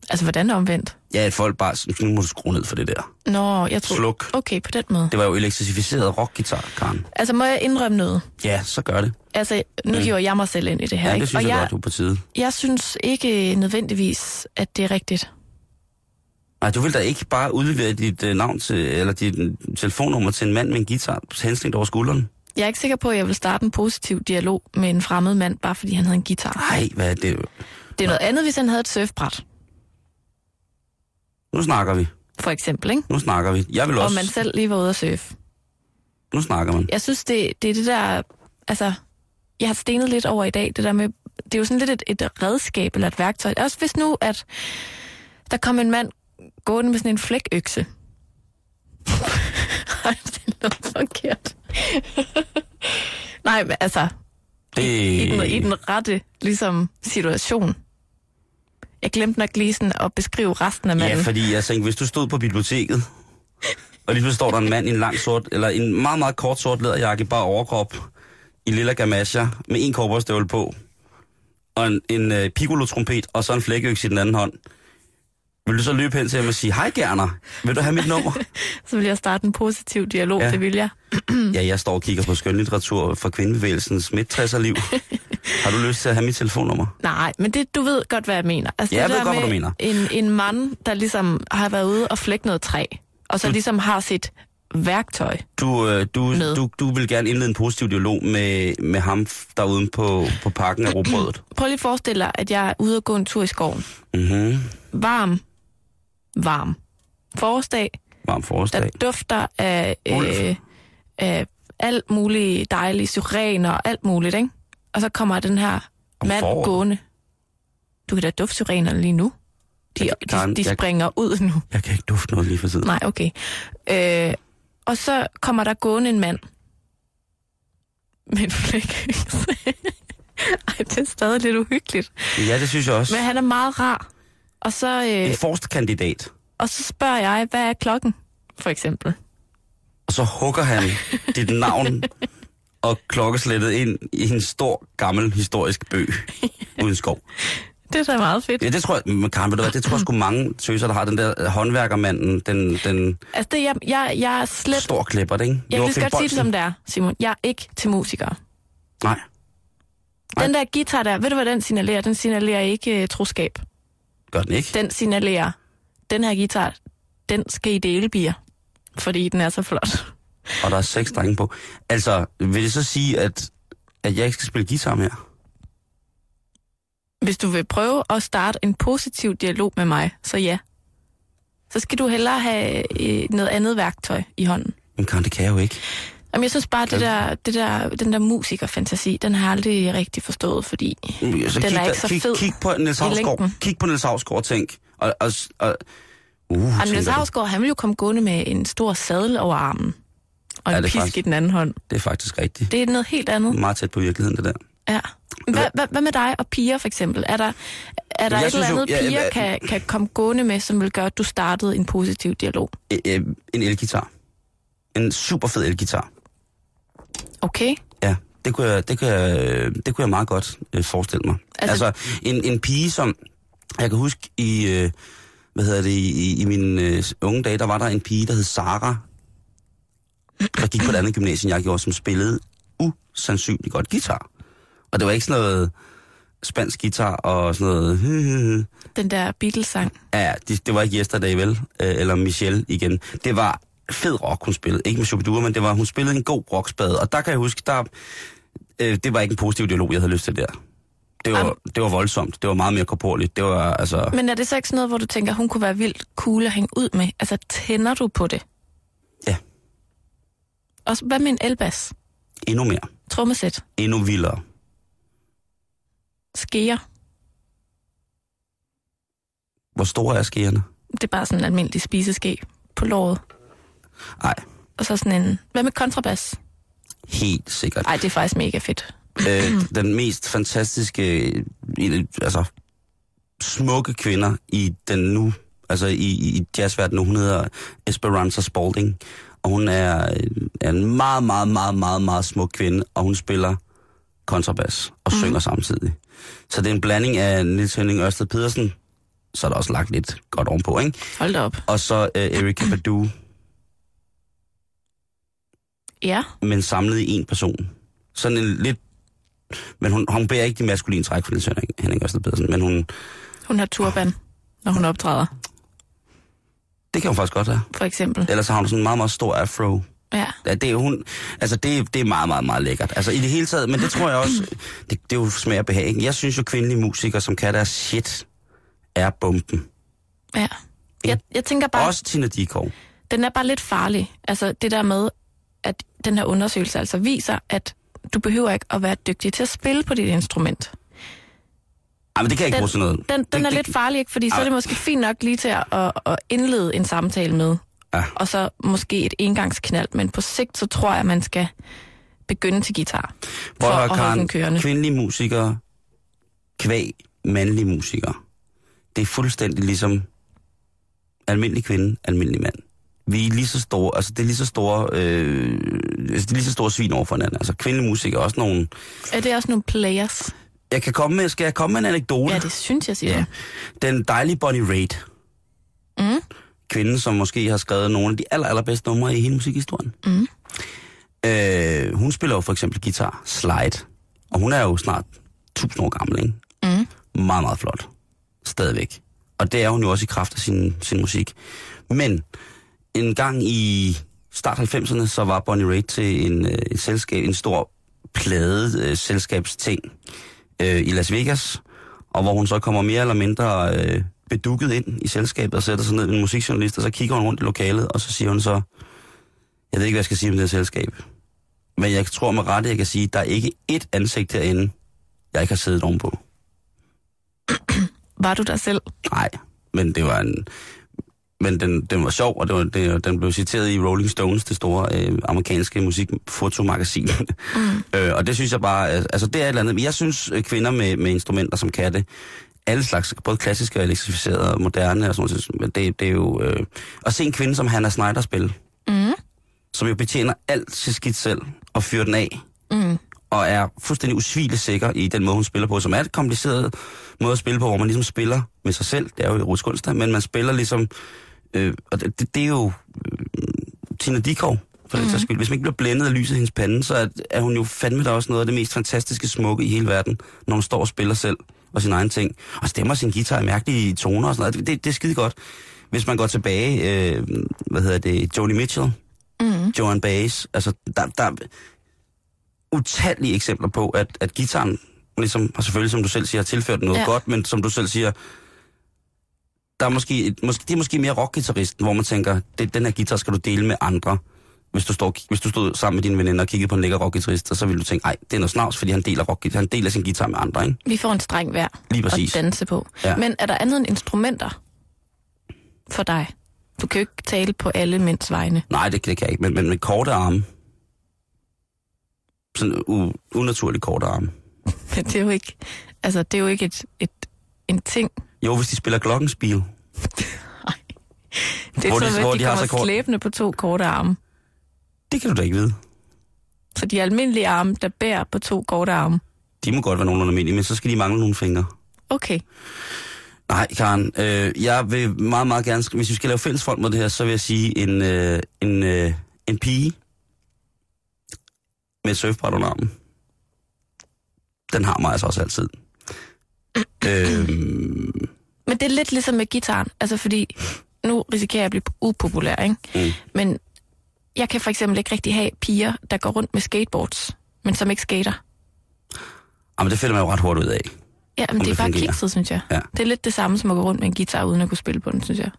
Altså, hvordan omvendt? Ja, at folk bare... Nu må du skrue ned for det der. Nå, jeg tror... Sluk. Okay, på den måde. Det var jo elektrificeret rockguitar, Karen. Altså, må jeg indrømme noget? Ja, så gør det. Altså, nu hiver jeg mig selv ind i det her, Ja, ikke? det synes Og jeg, jeg, godt, du er på tide. jeg synes ikke nødvendigvis, at det er rigtigt. Nej, du vil da ikke bare udlevere dit øh, navn til, eller dit øh, telefonnummer til en mand med en guitar henslængt over skulderen? Jeg er ikke sikker på, at jeg vil starte en positiv dialog med en fremmed mand, bare fordi han havde en guitar. Nej, hvad er det? Det er noget andet, hvis han havde et surfbræt, Nu snakker vi. for eksempel, ikke? Nu snakker vi. Jeg vil Og også... man selv lige var ude at surfe. nu snakker man. Jeg synes, det, det er det der... Altså, jeg har stenet lidt over i dag, det der med... Det er jo sådan lidt et, et redskab eller et værktøj. Også hvis nu, at der kom en mand gående med sådan en flækøkse. Ej, det lød forkert. *laughs* Nej, men altså, Det, i den, i den rette ligesom, situation. Jeg glemte nok lige sådan at beskrive resten af manden. Ja, fordi jeg tænkte, hvis du stod på biblioteket, og lige pludselig står der en mand i en lang sort, eller en meget, meget kort sort læderjakke, bare overkrop, i lilla gamasjer, med en korporstøvle på, og en, en uh, piccolo-trompet, og så en flækkeøks i den anden hånd. Vil du så løbe hen til ham og sige, hej Gerner, vil du have mit nummer? *laughs* Så vil jeg starte en positiv dialog, Ja. det vil jeg. ja, jeg står og kigger på skønlitteratur fra kvindebevægelsens midt liv. Har du lyst til at have mit telefonnummer? Nej, men det, du ved godt, hvad jeg mener. Altså, Ja, jeg det ved godt, hvad du mener. En, en mand, der ligesom har været ude og flække noget træ, og så ligesom har sit værktøj. Du, øh, du, Med. du, du vil gerne indlede en positiv dialog med, med ham derude på, på parken af robrødet. *clears throat* Prøv lige at forestille dig, at jeg er ude og gå en tur i skoven. Mhm. Varm. Varm. Forårsdag, Varm der forårsdag. dufter af, Ulf. øh, af alt muligt dejlige syrener og alt muligt, ikke? Og så kommer den her Om mand foråret. gående. Du kan da dufte syrenerne lige nu. De, Jeg- Karen, de, de jeg- springer ud nu. Jeg kan ikke dufte noget lige for tiden. Nej, okay. Øh, og så kommer der gående en mand med en flækøkse. *laughs* Ej, det er stadig lidt uhyggeligt. Ja, det synes jeg også. Men han er meget rar. Og så, øh, En forstkandidat. og så spørger jeg, hvad er klokken, for eksempel? Og så hugger han *laughs* dit navn og klokkeslættet ind i en stor, gammel, historisk bøg uden skov. Det er da meget fedt. Ja, det tror jeg, men Karen, ved du hvad, det tror jeg sgu mange tøser, der har den der øh, håndværkermanden, den, den Altså, det, jeg, jeg, jeg er slet... stor klipper, ikke? Jeg så godt sige det, som det er, Simon. Jeg er ikke til musikere. Nej, Den der guitar der, ved du hvad den signalerer? Den signalerer ikke uh, troskab. Gør den ikke. Den signalerer, den her guitar, den skal i delebier, fordi den er så flot. Og der er seks drenge på. Altså, vil det så sige, at, at jeg ikke skal spille guitar mere? Hvis du vil prøve at starte en positiv dialog med mig, så ja. Så skal du hellere have øh, noget andet værktøj i hånden. Men Karen, det kan jeg jo ikke. Jamen, jeg synes bare, det der, det der, den der musikerfantasi, den har jeg aldrig rigtig forstået, fordi Så Den kig, er ikke så kig, fed kig på Niels Havsgaard. Kig på Niels Havsgaard og tænk. Og, og, og, uh, og Niels. Havsgaard, han ville jo komme gående med en stor sadel over armen. Og Ja, en pisk faktisk- i den anden hånd. Det er faktisk rigtigt. Det er noget helt andet. Meget tæt på virkeligheden, det der. Ja. Hvad, hvad, hvad med dig og piger, for eksempel? Er der, er der Jeg et synes eller jo- andet, ja, piger ja, kan, kan komme gående med, som vil gøre, at du startede en positiv dialog? Øh, øh, En elgitar. En super fed elgitar. Okay? Ja, det kunne jeg, det kunne jeg, det kunne jeg meget godt øh, forestille mig. Altså, Altså- altså en, en pige, som... Jeg kan huske i... Øh, hvad hedder det? I, i mine øh, unge dage, der var der en pige, der hed Sara, der gik på et andet gymnasium, jeg gjorde, som spillede usandsynligt godt guitar. Og det var ikke sådan noget spansk guitar og sådan noget... *laughs* Den der Beatles-sang. Ja, det, det var ikke Yesterday, vel? Øh, eller Michelle igen. Det var fed rock, hun spillede. Ikke med Shubidua, men det var, hun spillede en god rockspade. Og der kan jeg huske, der, øh, det var ikke en positiv dialog, jeg havde lyst til der. Det var, Am- det var voldsomt. Det var meget mere korporligt. Det var altså... Men er det så ikke sådan noget, hvor du tænker, hun kunne være vildt cool at hænge ud med? Altså, tænder du på det? Ja. Og hvad med en elbas? Endnu mere. Trommesæt? Endnu vildere. Skeer? Hvor store er skærene? Det er bare sådan en almindelig spiseske på låret. Nej, Og så sådan en... Hvad med kontrabas? helt sikkert. Ej, det er faktisk mega fedt. øh, den mest fantastiske, altså smukke kvinder i den nu, altså i, i jazzverdenen, hun hedder Esperanza Spalding, og hun er, øh, er en meget, meget, meget, meget, meget smuk kvinde, og hun spiller kontrabas og mm. synger samtidig. Så det er en blanding af Nils Henning Ørsted Pedersen, så er der også lagt lidt godt ovenpå, ikke? Hold da op. Og så øh, Erika Badu, Ja, men samlet i en person. Sådan en lidt... Men hun, hun bærer ikke de maskuline træk for Niels Henning, Henning Ørsted Pedersen, men hun, hun har turban, når hun optræder, Det kan hun faktisk godt have. for eksempel. Ellers har hun sådan en meget, meget stor afro. Ja. Ja, det er hun, altså det, det er meget, meget, meget lækkert. Altså i det hele taget, men det tror jeg også, det, det er jo smag og behag. ikke? Jeg synes jo, kvindelige musikere, som kan deres shit, er bomben. ja. Jeg, jeg tænker bare, Også Tina Dikov. den er bare lidt farlig. Altså det der med, den her undersøgelse altså viser, at du behøver ikke at være dygtig til at spille på dit instrument. Ej, men det kan jeg ikke Den, bruge til noget. den, den det, er det, lidt farlig, ikke? Fordi så er Ej. det måske fint nok lige til at, at, at indlede en samtale med. Ja. Og så måske et engangsknald, men på sigt, så tror jeg, at man skal begynde til guitar. Prøv for at holde den kørende. kvindelige musikere, kvæg mandlige musikere, det er fuldstændig ligesom almindelig kvinde, almindelig mand. Vi er lige så store, altså det er lige så store, øh, altså det er lige så store svin over for hinanden. Altså kvindelige musikere er også nogle... Er det også nogle players? Jeg kan komme med, skal jeg komme med en anekdote? Ja, det synes jeg, siger Ja. Den dejlige Bonnie Raitt. Mm. Kvinden, som måske har skrevet nogle af de aller, allerbedste numre i hele musikhistorien. Mm. Øh, hun spiller jo for eksempel guitar, slide. Og hun er jo snart 1000 år gammel, ikke? Mm. Meget, meget flot. Stadigvæk. Og det er hun jo også i kraft af sin, sin musik. Men en gang i start 90'erne, så var Bonnie Raitt til en, øh, et selskab, en stor plade øh, selskabsting øh, i Las Vegas, og hvor hun så kommer mere eller mindre øh, bedukket ind i selskabet og sætter sig ned med en musikjournalist, og så kigger hun rundt i lokalet, og så siger hun så, jeg ved ikke, hvad jeg skal sige om det her selskab, men jeg tror med rette, jeg kan sige, der er ikke ét ansigt derinde, jeg ikke har siddet ovenpå. *clears throat* Var du der selv? Nej, men det var en... Men den, den var sjov, og det var, det, den blev citeret i Rolling Stones, det store øh, amerikanske musikfotomagasin. Mm. *laughs* øh, og det synes jeg bare, altså det er et eller andet. Men jeg synes, øh, kvinder med, med instrumenter, som kan det, alle slags, både klassiske og elektrificerede og moderne og sådan noget, det, det er jo... Øh, at se en kvinde som Hannah Snyder spille, Mm. som jo betjener alt sit skidt selv og fyrer den af, Mm. og er fuldstændig usvigelig sikker i den måde, hun spiller på, som er et kompliceret måde at spille på, hvor man ligesom spiller med sig selv. Det er jo erotisk onsdag, men man spiller ligesom... Øh, og det, det, det er jo øh, Tina Dikov, for den mm. skyld. Hvis man ikke bliver blændet af lyset i hendes pande, så er, er hun jo fandme da også noget af det mest fantastiske smukke i hele verden, når hun står og spiller selv og sin egen ting. Og stemmer sin guitar i mærkelige toner og sådan noget. Det, det er skide godt. Hvis man går tilbage, øh, hvad hedder det, Joni Mitchell, Mm. Joan Baez, altså der, der er utallige eksempler på, at, at gitaren ligesom, har selvfølgelig, som du selv siger, har tilført noget ja. godt, men som du selv siger, der er måske, et, måske, det er måske mere rockgitarristen, hvor man tænker, det, den her guitar skal du dele med andre. Hvis du, står, hvis du stod sammen med dine veninder og kiggede på en lækker rockgitarrist, så ville du tænke, nej, det er noget snavs, fordi han deler, rock, han deler sin guitar med andre, ikke? Vi får en streng hver Lige præcis. at danse på. Ja. Men er der andet end instrumenter for dig? Du kan jo ikke tale på alle mænds vegne. Nej, det, det kan jeg ikke, men, men med korte arme. Sådan u, unaturligt korte arme. Men *laughs* det er jo ikke, altså, det er jo ikke et, et, en ting. Jo, hvis de spiller glockenspil. Det er Hvor de- sådan, hvor de, de har kommer så kort- slæbende på to korte arme. Det kan du da ikke vide. Så de almindelige arme, der bærer på to korte arme. De må godt være nogenlunde almindelige, men så skal de mangle nogle fingre. Okay. Nej, Karen, øh, jeg vil meget, meget gerne, hvis vi skal lave fælles front mod det her, så vil jeg sige en, øh, en, øh, en pige med surfbræt under armen. Den har mig altså også altid. *clears throat* øhm, Men det er lidt ligesom med gitaren. Altså fordi, nu risikerer jeg at blive upopulær, ikke? Mm. Men jeg kan for eksempel ikke rigtig have piger, der går rundt med skateboards, men som ikke skater. jamen, det finder man jo ret hurtigt ud af. Ja, men Om det er det bare kikset, synes jeg. Ja. Det er lidt det samme som at gå rundt med en guitar, uden at kunne spille på den, synes jeg.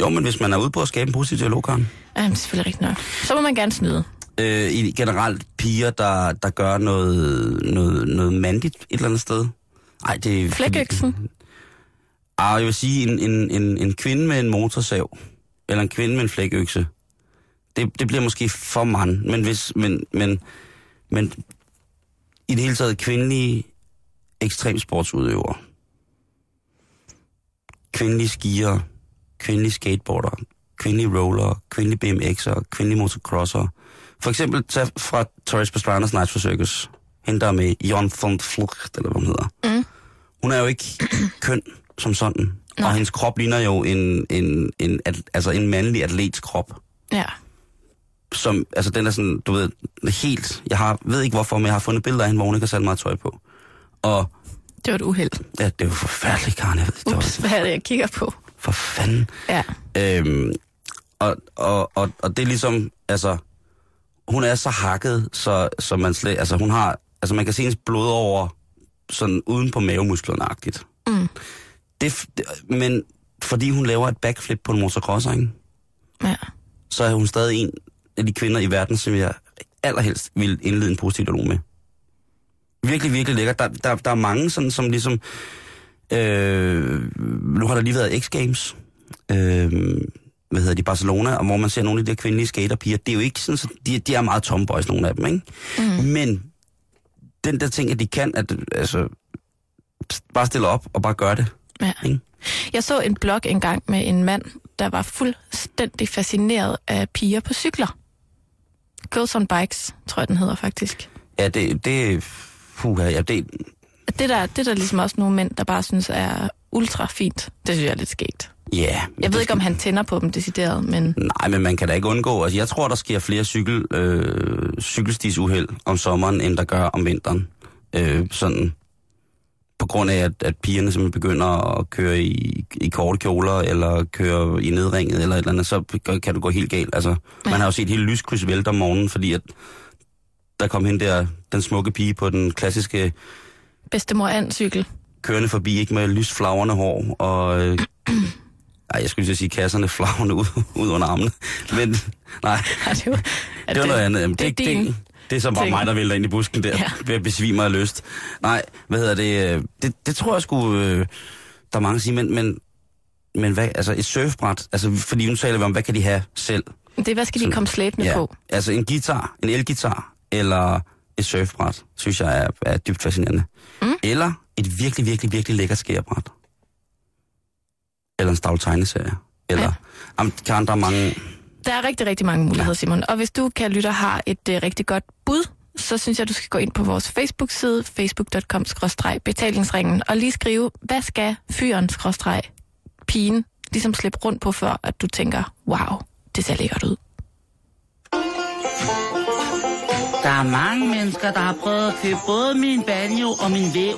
Jo, men hvis man er ude på at skabe en positiv dialog, Karen. Ja, det er selvfølgelig rigtigt nok. Så må man gerne snyde. Øh, i generelt piger, der, der gør noget, noget, noget mandigt et eller andet sted. Ej, det er... Flækøksen. Ah, jeg vil sige, en, en, en, en kvinde med en motorsav, eller en kvinde med en flækøkse, det, det bliver måske for mand, men hvis, men, men, men i det hele taget kvindelige ekstremsportsudøvere, kvindelige skier, kvindelige skateboarder, kvindelige roller, kvindelige BMX'er, kvindelige motocrosser. For eksempel tag fra Torres Pastranas Night for Circus, hende der er med Jon von Flucht, eller hvad hun hedder. Mm. Hun er jo ikke køn som sådan. Nej. Og hendes krop ligner jo en, en, en, at, altså en mandlig atlets krop. Ja. Som, altså den er sådan, du ved, helt, jeg har, ved ikke hvorfor, men jeg har fundet billeder af hende, hvor hun ikke har sat meget tøj på. Og Det var et uheld. ja, det jo forfærdeligt, Karen, jeg ved, det Ups, var hvad er det, jeg kigger på? for fanden. Ja. Øhm, og, og, og, og det er ligesom, altså, hun er så hakket, så, så man slet, altså hun har, altså man kan se hendes blod over, sådan uden på mavemusklerne-agtigt. Mm. Det, det, men fordi hun laver et backflip på en motocrosser, ikke? Ja. så er hun stadig en af de kvinder i verden, som jeg allerhelst vil indlede en positiv dialog med. Virkelig, virkelig lækkert. Der, der, der er mange sådan, som ligesom... Øh, nu har der lige været X-Games. Øh, hvad hedder de, Barcelona, og hvor man ser nogle af de der kvindelige skaterpiger. Det er jo ikke sådan, så de, de er meget tomboys, nogle af dem, ikke? Mm. Men den der ting, at de kan, at altså, bare stille op og bare gøre det. Ja. Ikke? Jeg så en blog engang med en mand, der var fuldstændig fascineret af piger på cykler. Girls on Bikes, tror jeg, den hedder faktisk. Ja, det, det, puha, ja, det, Det der, det er der ligesom også nogle mænd, der bare synes er ultra fint. Det synes jeg er lidt skægt. ja. Jeg ved ikke, om han tænder på dem decideret, men Nej, men man kan da ikke undgå. Altså, jeg tror, der sker flere cykel, øh, cykelstisuheld om sommeren, end der gør om vinteren. Øh, sådan på grund af, at, at pigerne simpelthen begynder at køre i, i korte kjoler, eller køre i nedringet, eller et eller andet, så kan det gå helt galt. Altså, ja. man har jo set hele lyskryds vælte om morgenen, fordi at der kom hen der, den smukke pige på den klassiske bedstemor cykel. kørende forbi, ikke med lysflagrende hår, og... Øh, *clears throat* ej, jeg skulle lige sige kasserne flagrende ud, *laughs* ud under armene. Men nej, Ja, det, var, det var noget andet. Jamen, det din det, det er så bare mig, der vælter ind i busken der, Ja. ja. ved at besvime mig af lyst. Nej, hvad hedder det? øh, Det, det tror jeg sgu, øh, der er mange, siger, men, men, men hvad, altså et surfbræt, altså fordi nu taler vi om, hvad kan de have selv? Det hvad skal de komme slæbende ja, på? altså en guitar, en elgitar, eller et surfbræt, synes jeg er, er dybt fascinerende. Mm. Eller et virkelig, virkelig, virkelig lækkert skærebræt. Eller en stavl tegneserie. Eller, Ja. ja. jamen, Karen, der er mange... Der er rigtig, rigtig mange muligheder, Simon. Og hvis du, kan lytte, har et uh, rigtig godt bud, så synes jeg, du skal gå ind på vores Facebook-side, facebook.com-betalingsringen, og lige skrive, hvad skal fyren, skråstreg, pigen, ligesom slippe rundt på, før at du tænker, wow, det ser lækkert ud. Der er mange mennesker, der har prøvet at købe både min banjo og min væv.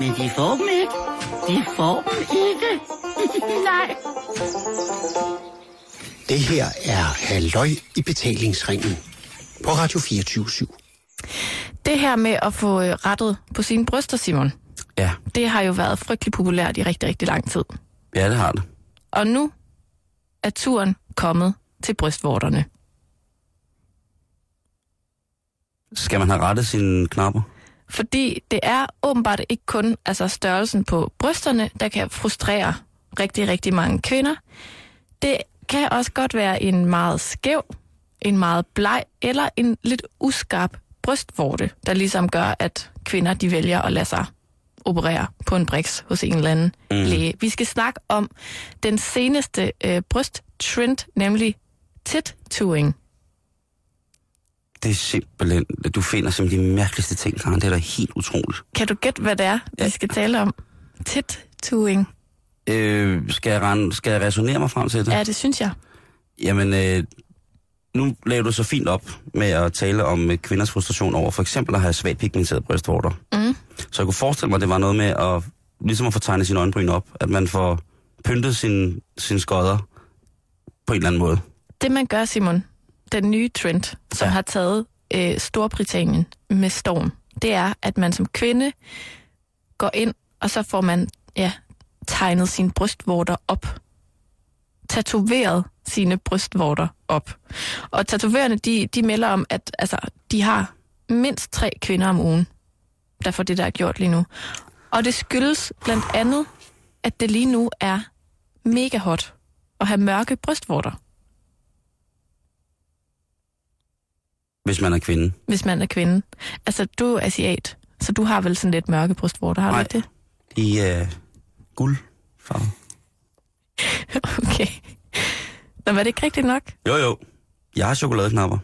Men de får dem ikke. De får dem ikke. *laughs* Nej. Det her er Halløj i betalingsringen på Radio 24 Det her med at få øh, rettet på sine bryster, Simon, Ja, det har jo været frygtelig populært i rigtig, rigtig lang tid. ja det har det. Og nu er turen kommet til brystvorterne. Skal man have rettet sine knapper? Fordi det er åbenbart ikke kun altså størrelsen på brysterne, der kan frustrere rigtig, rigtig mange kvinder. Det kan også godt være en meget skæv, en meget bleg eller en lidt uskarp brystvorte, der ligesom gør, at kvinder de vælger at lade sig operere på en briks hos en eller anden mm. læge. Vi skal snakke om den seneste øh, brysttrend, nemlig tit-tuing. Det er simpelthen... Du finder simpelthen de mærkeligste ting, Karen. Det er da helt utroligt. Kan du gætte, hvad det er, ja. vi skal tale om? Tit-tuing. Øh, skal, jeg rende, skal jeg resonere mig frem til det? Ja, det synes jeg. Jamen, øh, nu laver du så fint op med at tale om øh, kvinders frustration over for eksempel at have svagt pigmenterede brystvorter. Mm. Så jeg kunne forestille mig, at det var noget med at, ligesom at få tegnet sine øjenbryn op. At man får pyntet sin, sin skodder på en eller anden måde. Det man gør, Simon, den nye trend, som. Ja. har taget øh, Storbritannien med storm, det er, at man som kvinde går ind, og så får man ja, tegnet sine brystvorter op. Tatoveret sine brystvorter op. Og tatovererne, de, de melder om, at altså, de har mindst tre kvinder om ugen, der får det, der er gjort lige nu. Og det skyldes blandt andet, at det lige nu er mega hot at have mørke brystvorter. Hvis man er kvinde. hvis man er kvinde. Altså, du er asiat, så du har vel sådan lidt mørke brystvorter, har du Nej. ikke det? I øh, guldfarve. *laughs* Okay. Nå, var det ikke rigtigt nok? Jo, jo. Jeg har chokoladeknapper.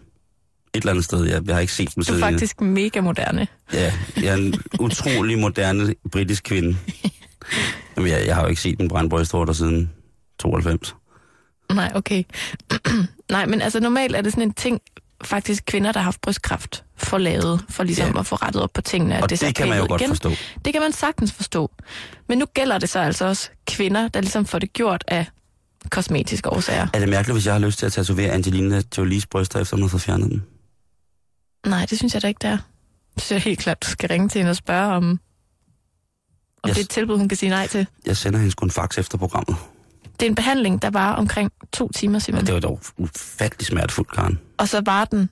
Et eller andet sted. Jeg, jeg har ikke set dem Du er siden. faktisk mega moderne. Ja, jeg er en *laughs* utrolig moderne britisk kvinde. Jamen, jeg, jeg har jo ikke set en brændt brystvorter siden 92. Nej, okay. *clears throat* Nej, men altså normalt er det sådan en ting, faktisk kvinder, der har haft brystkræft, får lavet, for ligesom Ja. at få rettet op på tingene. Og det, det kan man jo godt igen. forstå. Det kan man sagtens forstå. Men nu gælder det så altså også kvinder, der ligesom får det gjort af kosmetiske årsager. Er det mærkeligt, hvis jeg har lyst til at tatovere Angelina Jolies bryster, efter hun har fået fjernet dem? Nej, det synes jeg da ikke, det er. Synes jeg helt klart, du skal ringe til hende og spørge om, om Yes. det er et tilbud, hun kan sige nej til. Jeg sender hende sgu en fax efter programmet. Det er en behandling, der var omkring to timer, Og Simon. det var dog ufattelig smertefuldt, Karen. Og så var den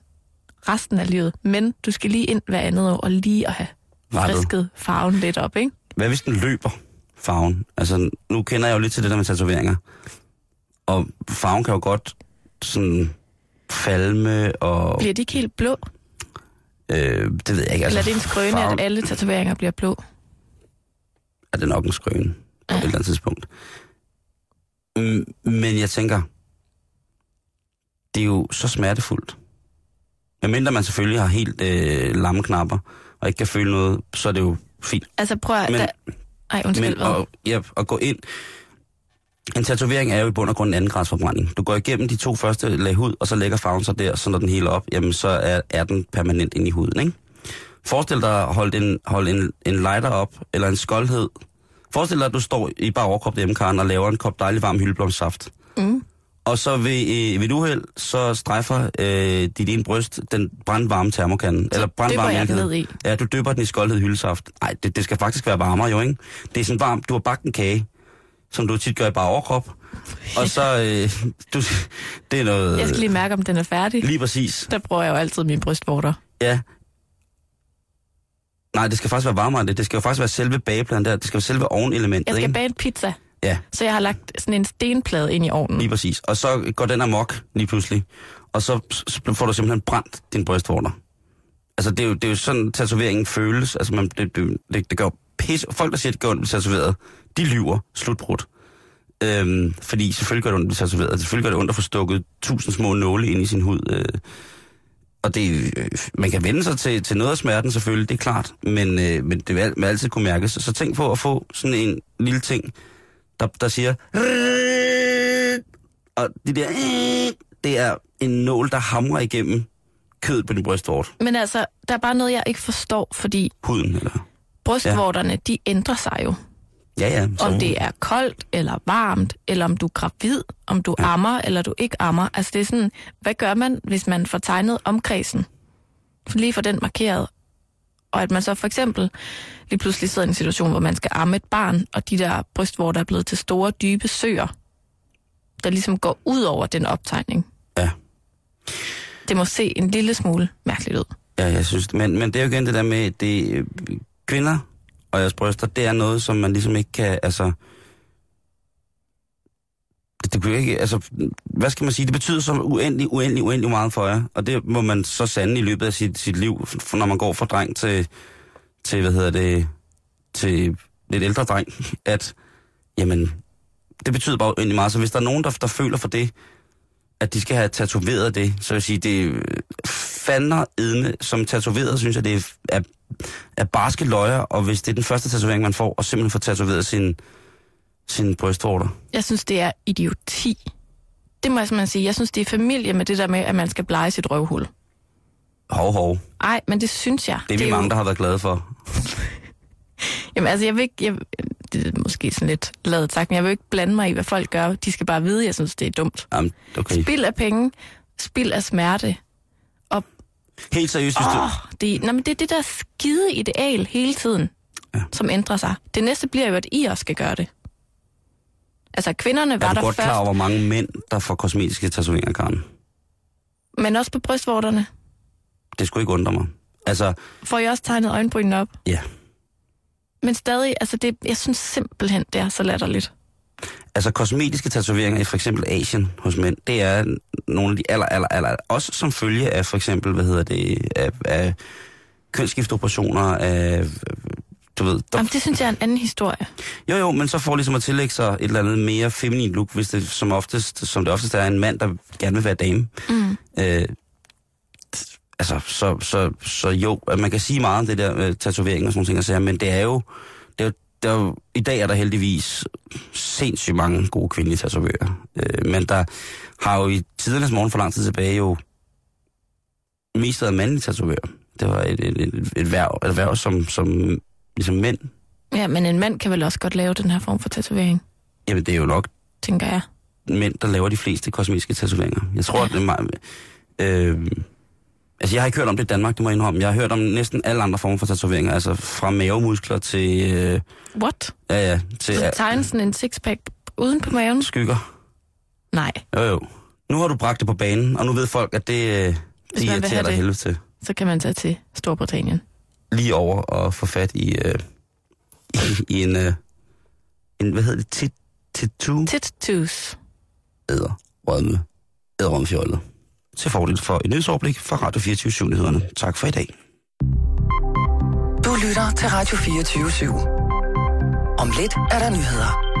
resten af livet. Men du skal lige ind hver andet år og lige at have frisket farven lidt op, ikke? Hvad hvis den løber farven? Altså, nu kender jeg jo lidt til det der med tatoveringer. Og farven kan jo godt sådan falme og... Bliver de ikke helt blå? Øh, det ved jeg ikke. Altså, Eller er det en skrøne, farven, at alle tatoveringer bliver blå? Er det nok en skrøne på et eller andet tidspunkt. Mm, men jeg tænker, det er jo så smertefuldt. Medmindre man selvfølgelig har helt øh, lamme knapper, og ikke kan føle noget, så er det jo fint. Altså prøv at... Men- Men, da... Ej, undskyld, Men hvad? ja, at gå ind... En tatovering er jo i bund og grund en anden grads forbrænding. Du går igennem de to første lag hud, og så lægger farven sig der, så når den hele op, jamen så er, er den permanent ind i huden, ikke? Forestil dig at holde en, holde en, en lighter op, eller en skoldhed. Forestil dig, at du står i bare overkrop hjemme, Karen, og laver en kop dejlig varm hyldeblomstsaft. Mm. Og så ved, øh, ved et uheld, så strejfer øh, dit ene bryst den brandvarme termokande. eller brandvarme i. Ja, du dypper den i skoldhed hyldesaft. Nej, det, det skal faktisk være varmere jo, ikke? Det er sådan varmt. Du har bagt en kage, som du tit gør i bare overkrop. Og så, øh, du, det er noget... Jeg skal lige mærke, om den er færdig. Lige præcis. Der bruger jeg jo altid mine brystvorter. Ja. Nej, det skal faktisk være varmere end det. Det skal jo faktisk være selve bagepladen der. Det skal være selve ovnelementet, Jeg skal ikke? bage en pizza, Ja, så jeg har lagt sådan en stenplade ind i ovnen. lige præcis. Og så går den amok lige pludselig. Og så, får du simpelthen brændt din brystvorter. Altså, det er jo, det er jo sådan, tatoveringen føles. Altså, man, det, det, det, det gør pis. Folk, der siger, at det gør ondt at blive tatoveret, de lyver slutbrudt. Øhm, fordi selvfølgelig gør det ondt at blive tatoveret. Selvfølgelig gør det ondt at få stukket tusind små nåle ind i sin hud. Øh, og det, øh, man kan vende sig til, til noget af smerten selvfølgelig, det er klart. Men, øh, men det vil vil altid kunne mærkes. Så tænk på at få sådan en lille ting, der, der siger... Og det der... Det er en nål, der hamrer igennem kødet på din brystvort. Men altså, der er bare noget, jeg ikke forstår, fordi Huden, eller... brystvorterne, ja. de ændrer sig jo. Ja, ja. så- Om det er koldt eller varmt, eller om du er gravid, om du ja. ammer eller du ikke ammer. Altså det er sådan, hvad gør man, hvis man får tegnet omkredsen? Lige for den markeret. Og at man så for eksempel lige pludselig sidder i en situation, hvor man skal amme et barn, og de der brystvorter er blevet til store, dybe søer, der ligesom går ud over den optegning. Ja. Det må se en lille smule mærkeligt ud. Ja, jeg synes det. Men, men det er jo igen det der med, det øh, kvinder og jeres bryster, det er noget, som man ligesom ikke kan, altså... Det, det kan ikke, altså, hvad skal man sige, det betyder så uendelig, uendelig, uendelig meget for jer, og det må man så sande i løbet af sit, sit liv, når man går fra dreng til, til, hvad hedder det, til lidt ældre dreng, *laughs* at, jamen, det betyder bare uendelig meget, så hvis der er nogen, der, der føler for det, at de skal have tatoveret det, så vil jeg sige, det fander edne som tatoveret, synes jeg, det er, er, er barske løjer, og hvis det er den første tatovering, man får, og simpelthen får tatoveret sin, sin brystvorter. Jeg synes, det er idioti. Det må jeg simpelthen sige. Jeg synes, det er familie med det der med, at man skal blege sit røvhul. Hov, hov. Ej, men det synes jeg. Det er vi jo- mange, der har været glade for. *laughs* Jamen altså, jeg vil ikke... Jeg, det er måske sådan lidt lavet sagt, men jeg vil ikke blande mig i, hvad folk gør. De skal bare vide, at jeg synes, det er dumt. Jamen, okay. Spild af penge, spild af smerte. Og Helt seriøst, synes du... åh, det, nej, men det er det der skide ideal hele tiden, ja. som ændrer sig. Det næste bliver jo, at I også skal gøre det. Altså, kvinderne var Er du der godt først, klar over, hvor mange mænd, der får kosmetiske tatoveringer, Karen? men også på brystvorterne. Det skulle ikke undre mig. Altså, Får I også tegnet øjenbrynene op? ja. Men stadig, altså det, jeg synes simpelthen, det er så latterligt. Altså, kosmetiske tatoveringer i for eksempel Asien hos mænd, det er nogle af de aller, aller, aller... Også som følge af for eksempel, hvad hedder det, af, af kønsskiftoperationer, af... Du ved, der, Jamen, det synes jeg er en anden historie. Jo, jo, men så får ligesom at tillægge sig et eller andet mere feminin look, hvis det som, oftest, som det oftest er en mand, der gerne vil være dame. Mm. Øh, altså, så, så, så jo, man kan sige meget om det der øh, tatovering og sådan nogle ting, sager, men det er jo, det er jo, er jo, i dag er der heldigvis sindssygt mange gode kvindelige tatovører. Øh, men der har jo i tidernes morgen for lang tid tilbage jo mest været mandlige tatovører. Det var et, et, et, et, værv, et værv, som, som ligesom mænd. Ja, men en mand kan vel også godt lave den her form for tatovering, Jamen, det er jo nok tænker jeg. mænd, der laver de fleste kosmetiske tatoveringer. Jeg tror, at det er meget... Øh, altså, jeg har ikke hørt om det i Danmark, det må jeg indrømme. Jeg har hørt om næsten alle andre former for tatoveringer. Altså, fra mavemuskler til... Øh, What? ja, ja, til Så ja, tegne sådan en sixpack uden på maven? skygger. Nej. Jo, jo. Nu har du bragt det på banen, og nu ved folk, at det, øh, Det irriterer dig helvede til. så kan man tage til Storbritannien. Lige over og få fat i, øh, i, i en, øh, en, hvad hedder det, tit, titu Tit-tus. æder rødme, æderrømfjollet. Til fordel for et nyhedsoverblik fra Radio 24 nyhederne. Tak for i dag. Du lytter til Radio 24 /7. Om lidt er der nyheder.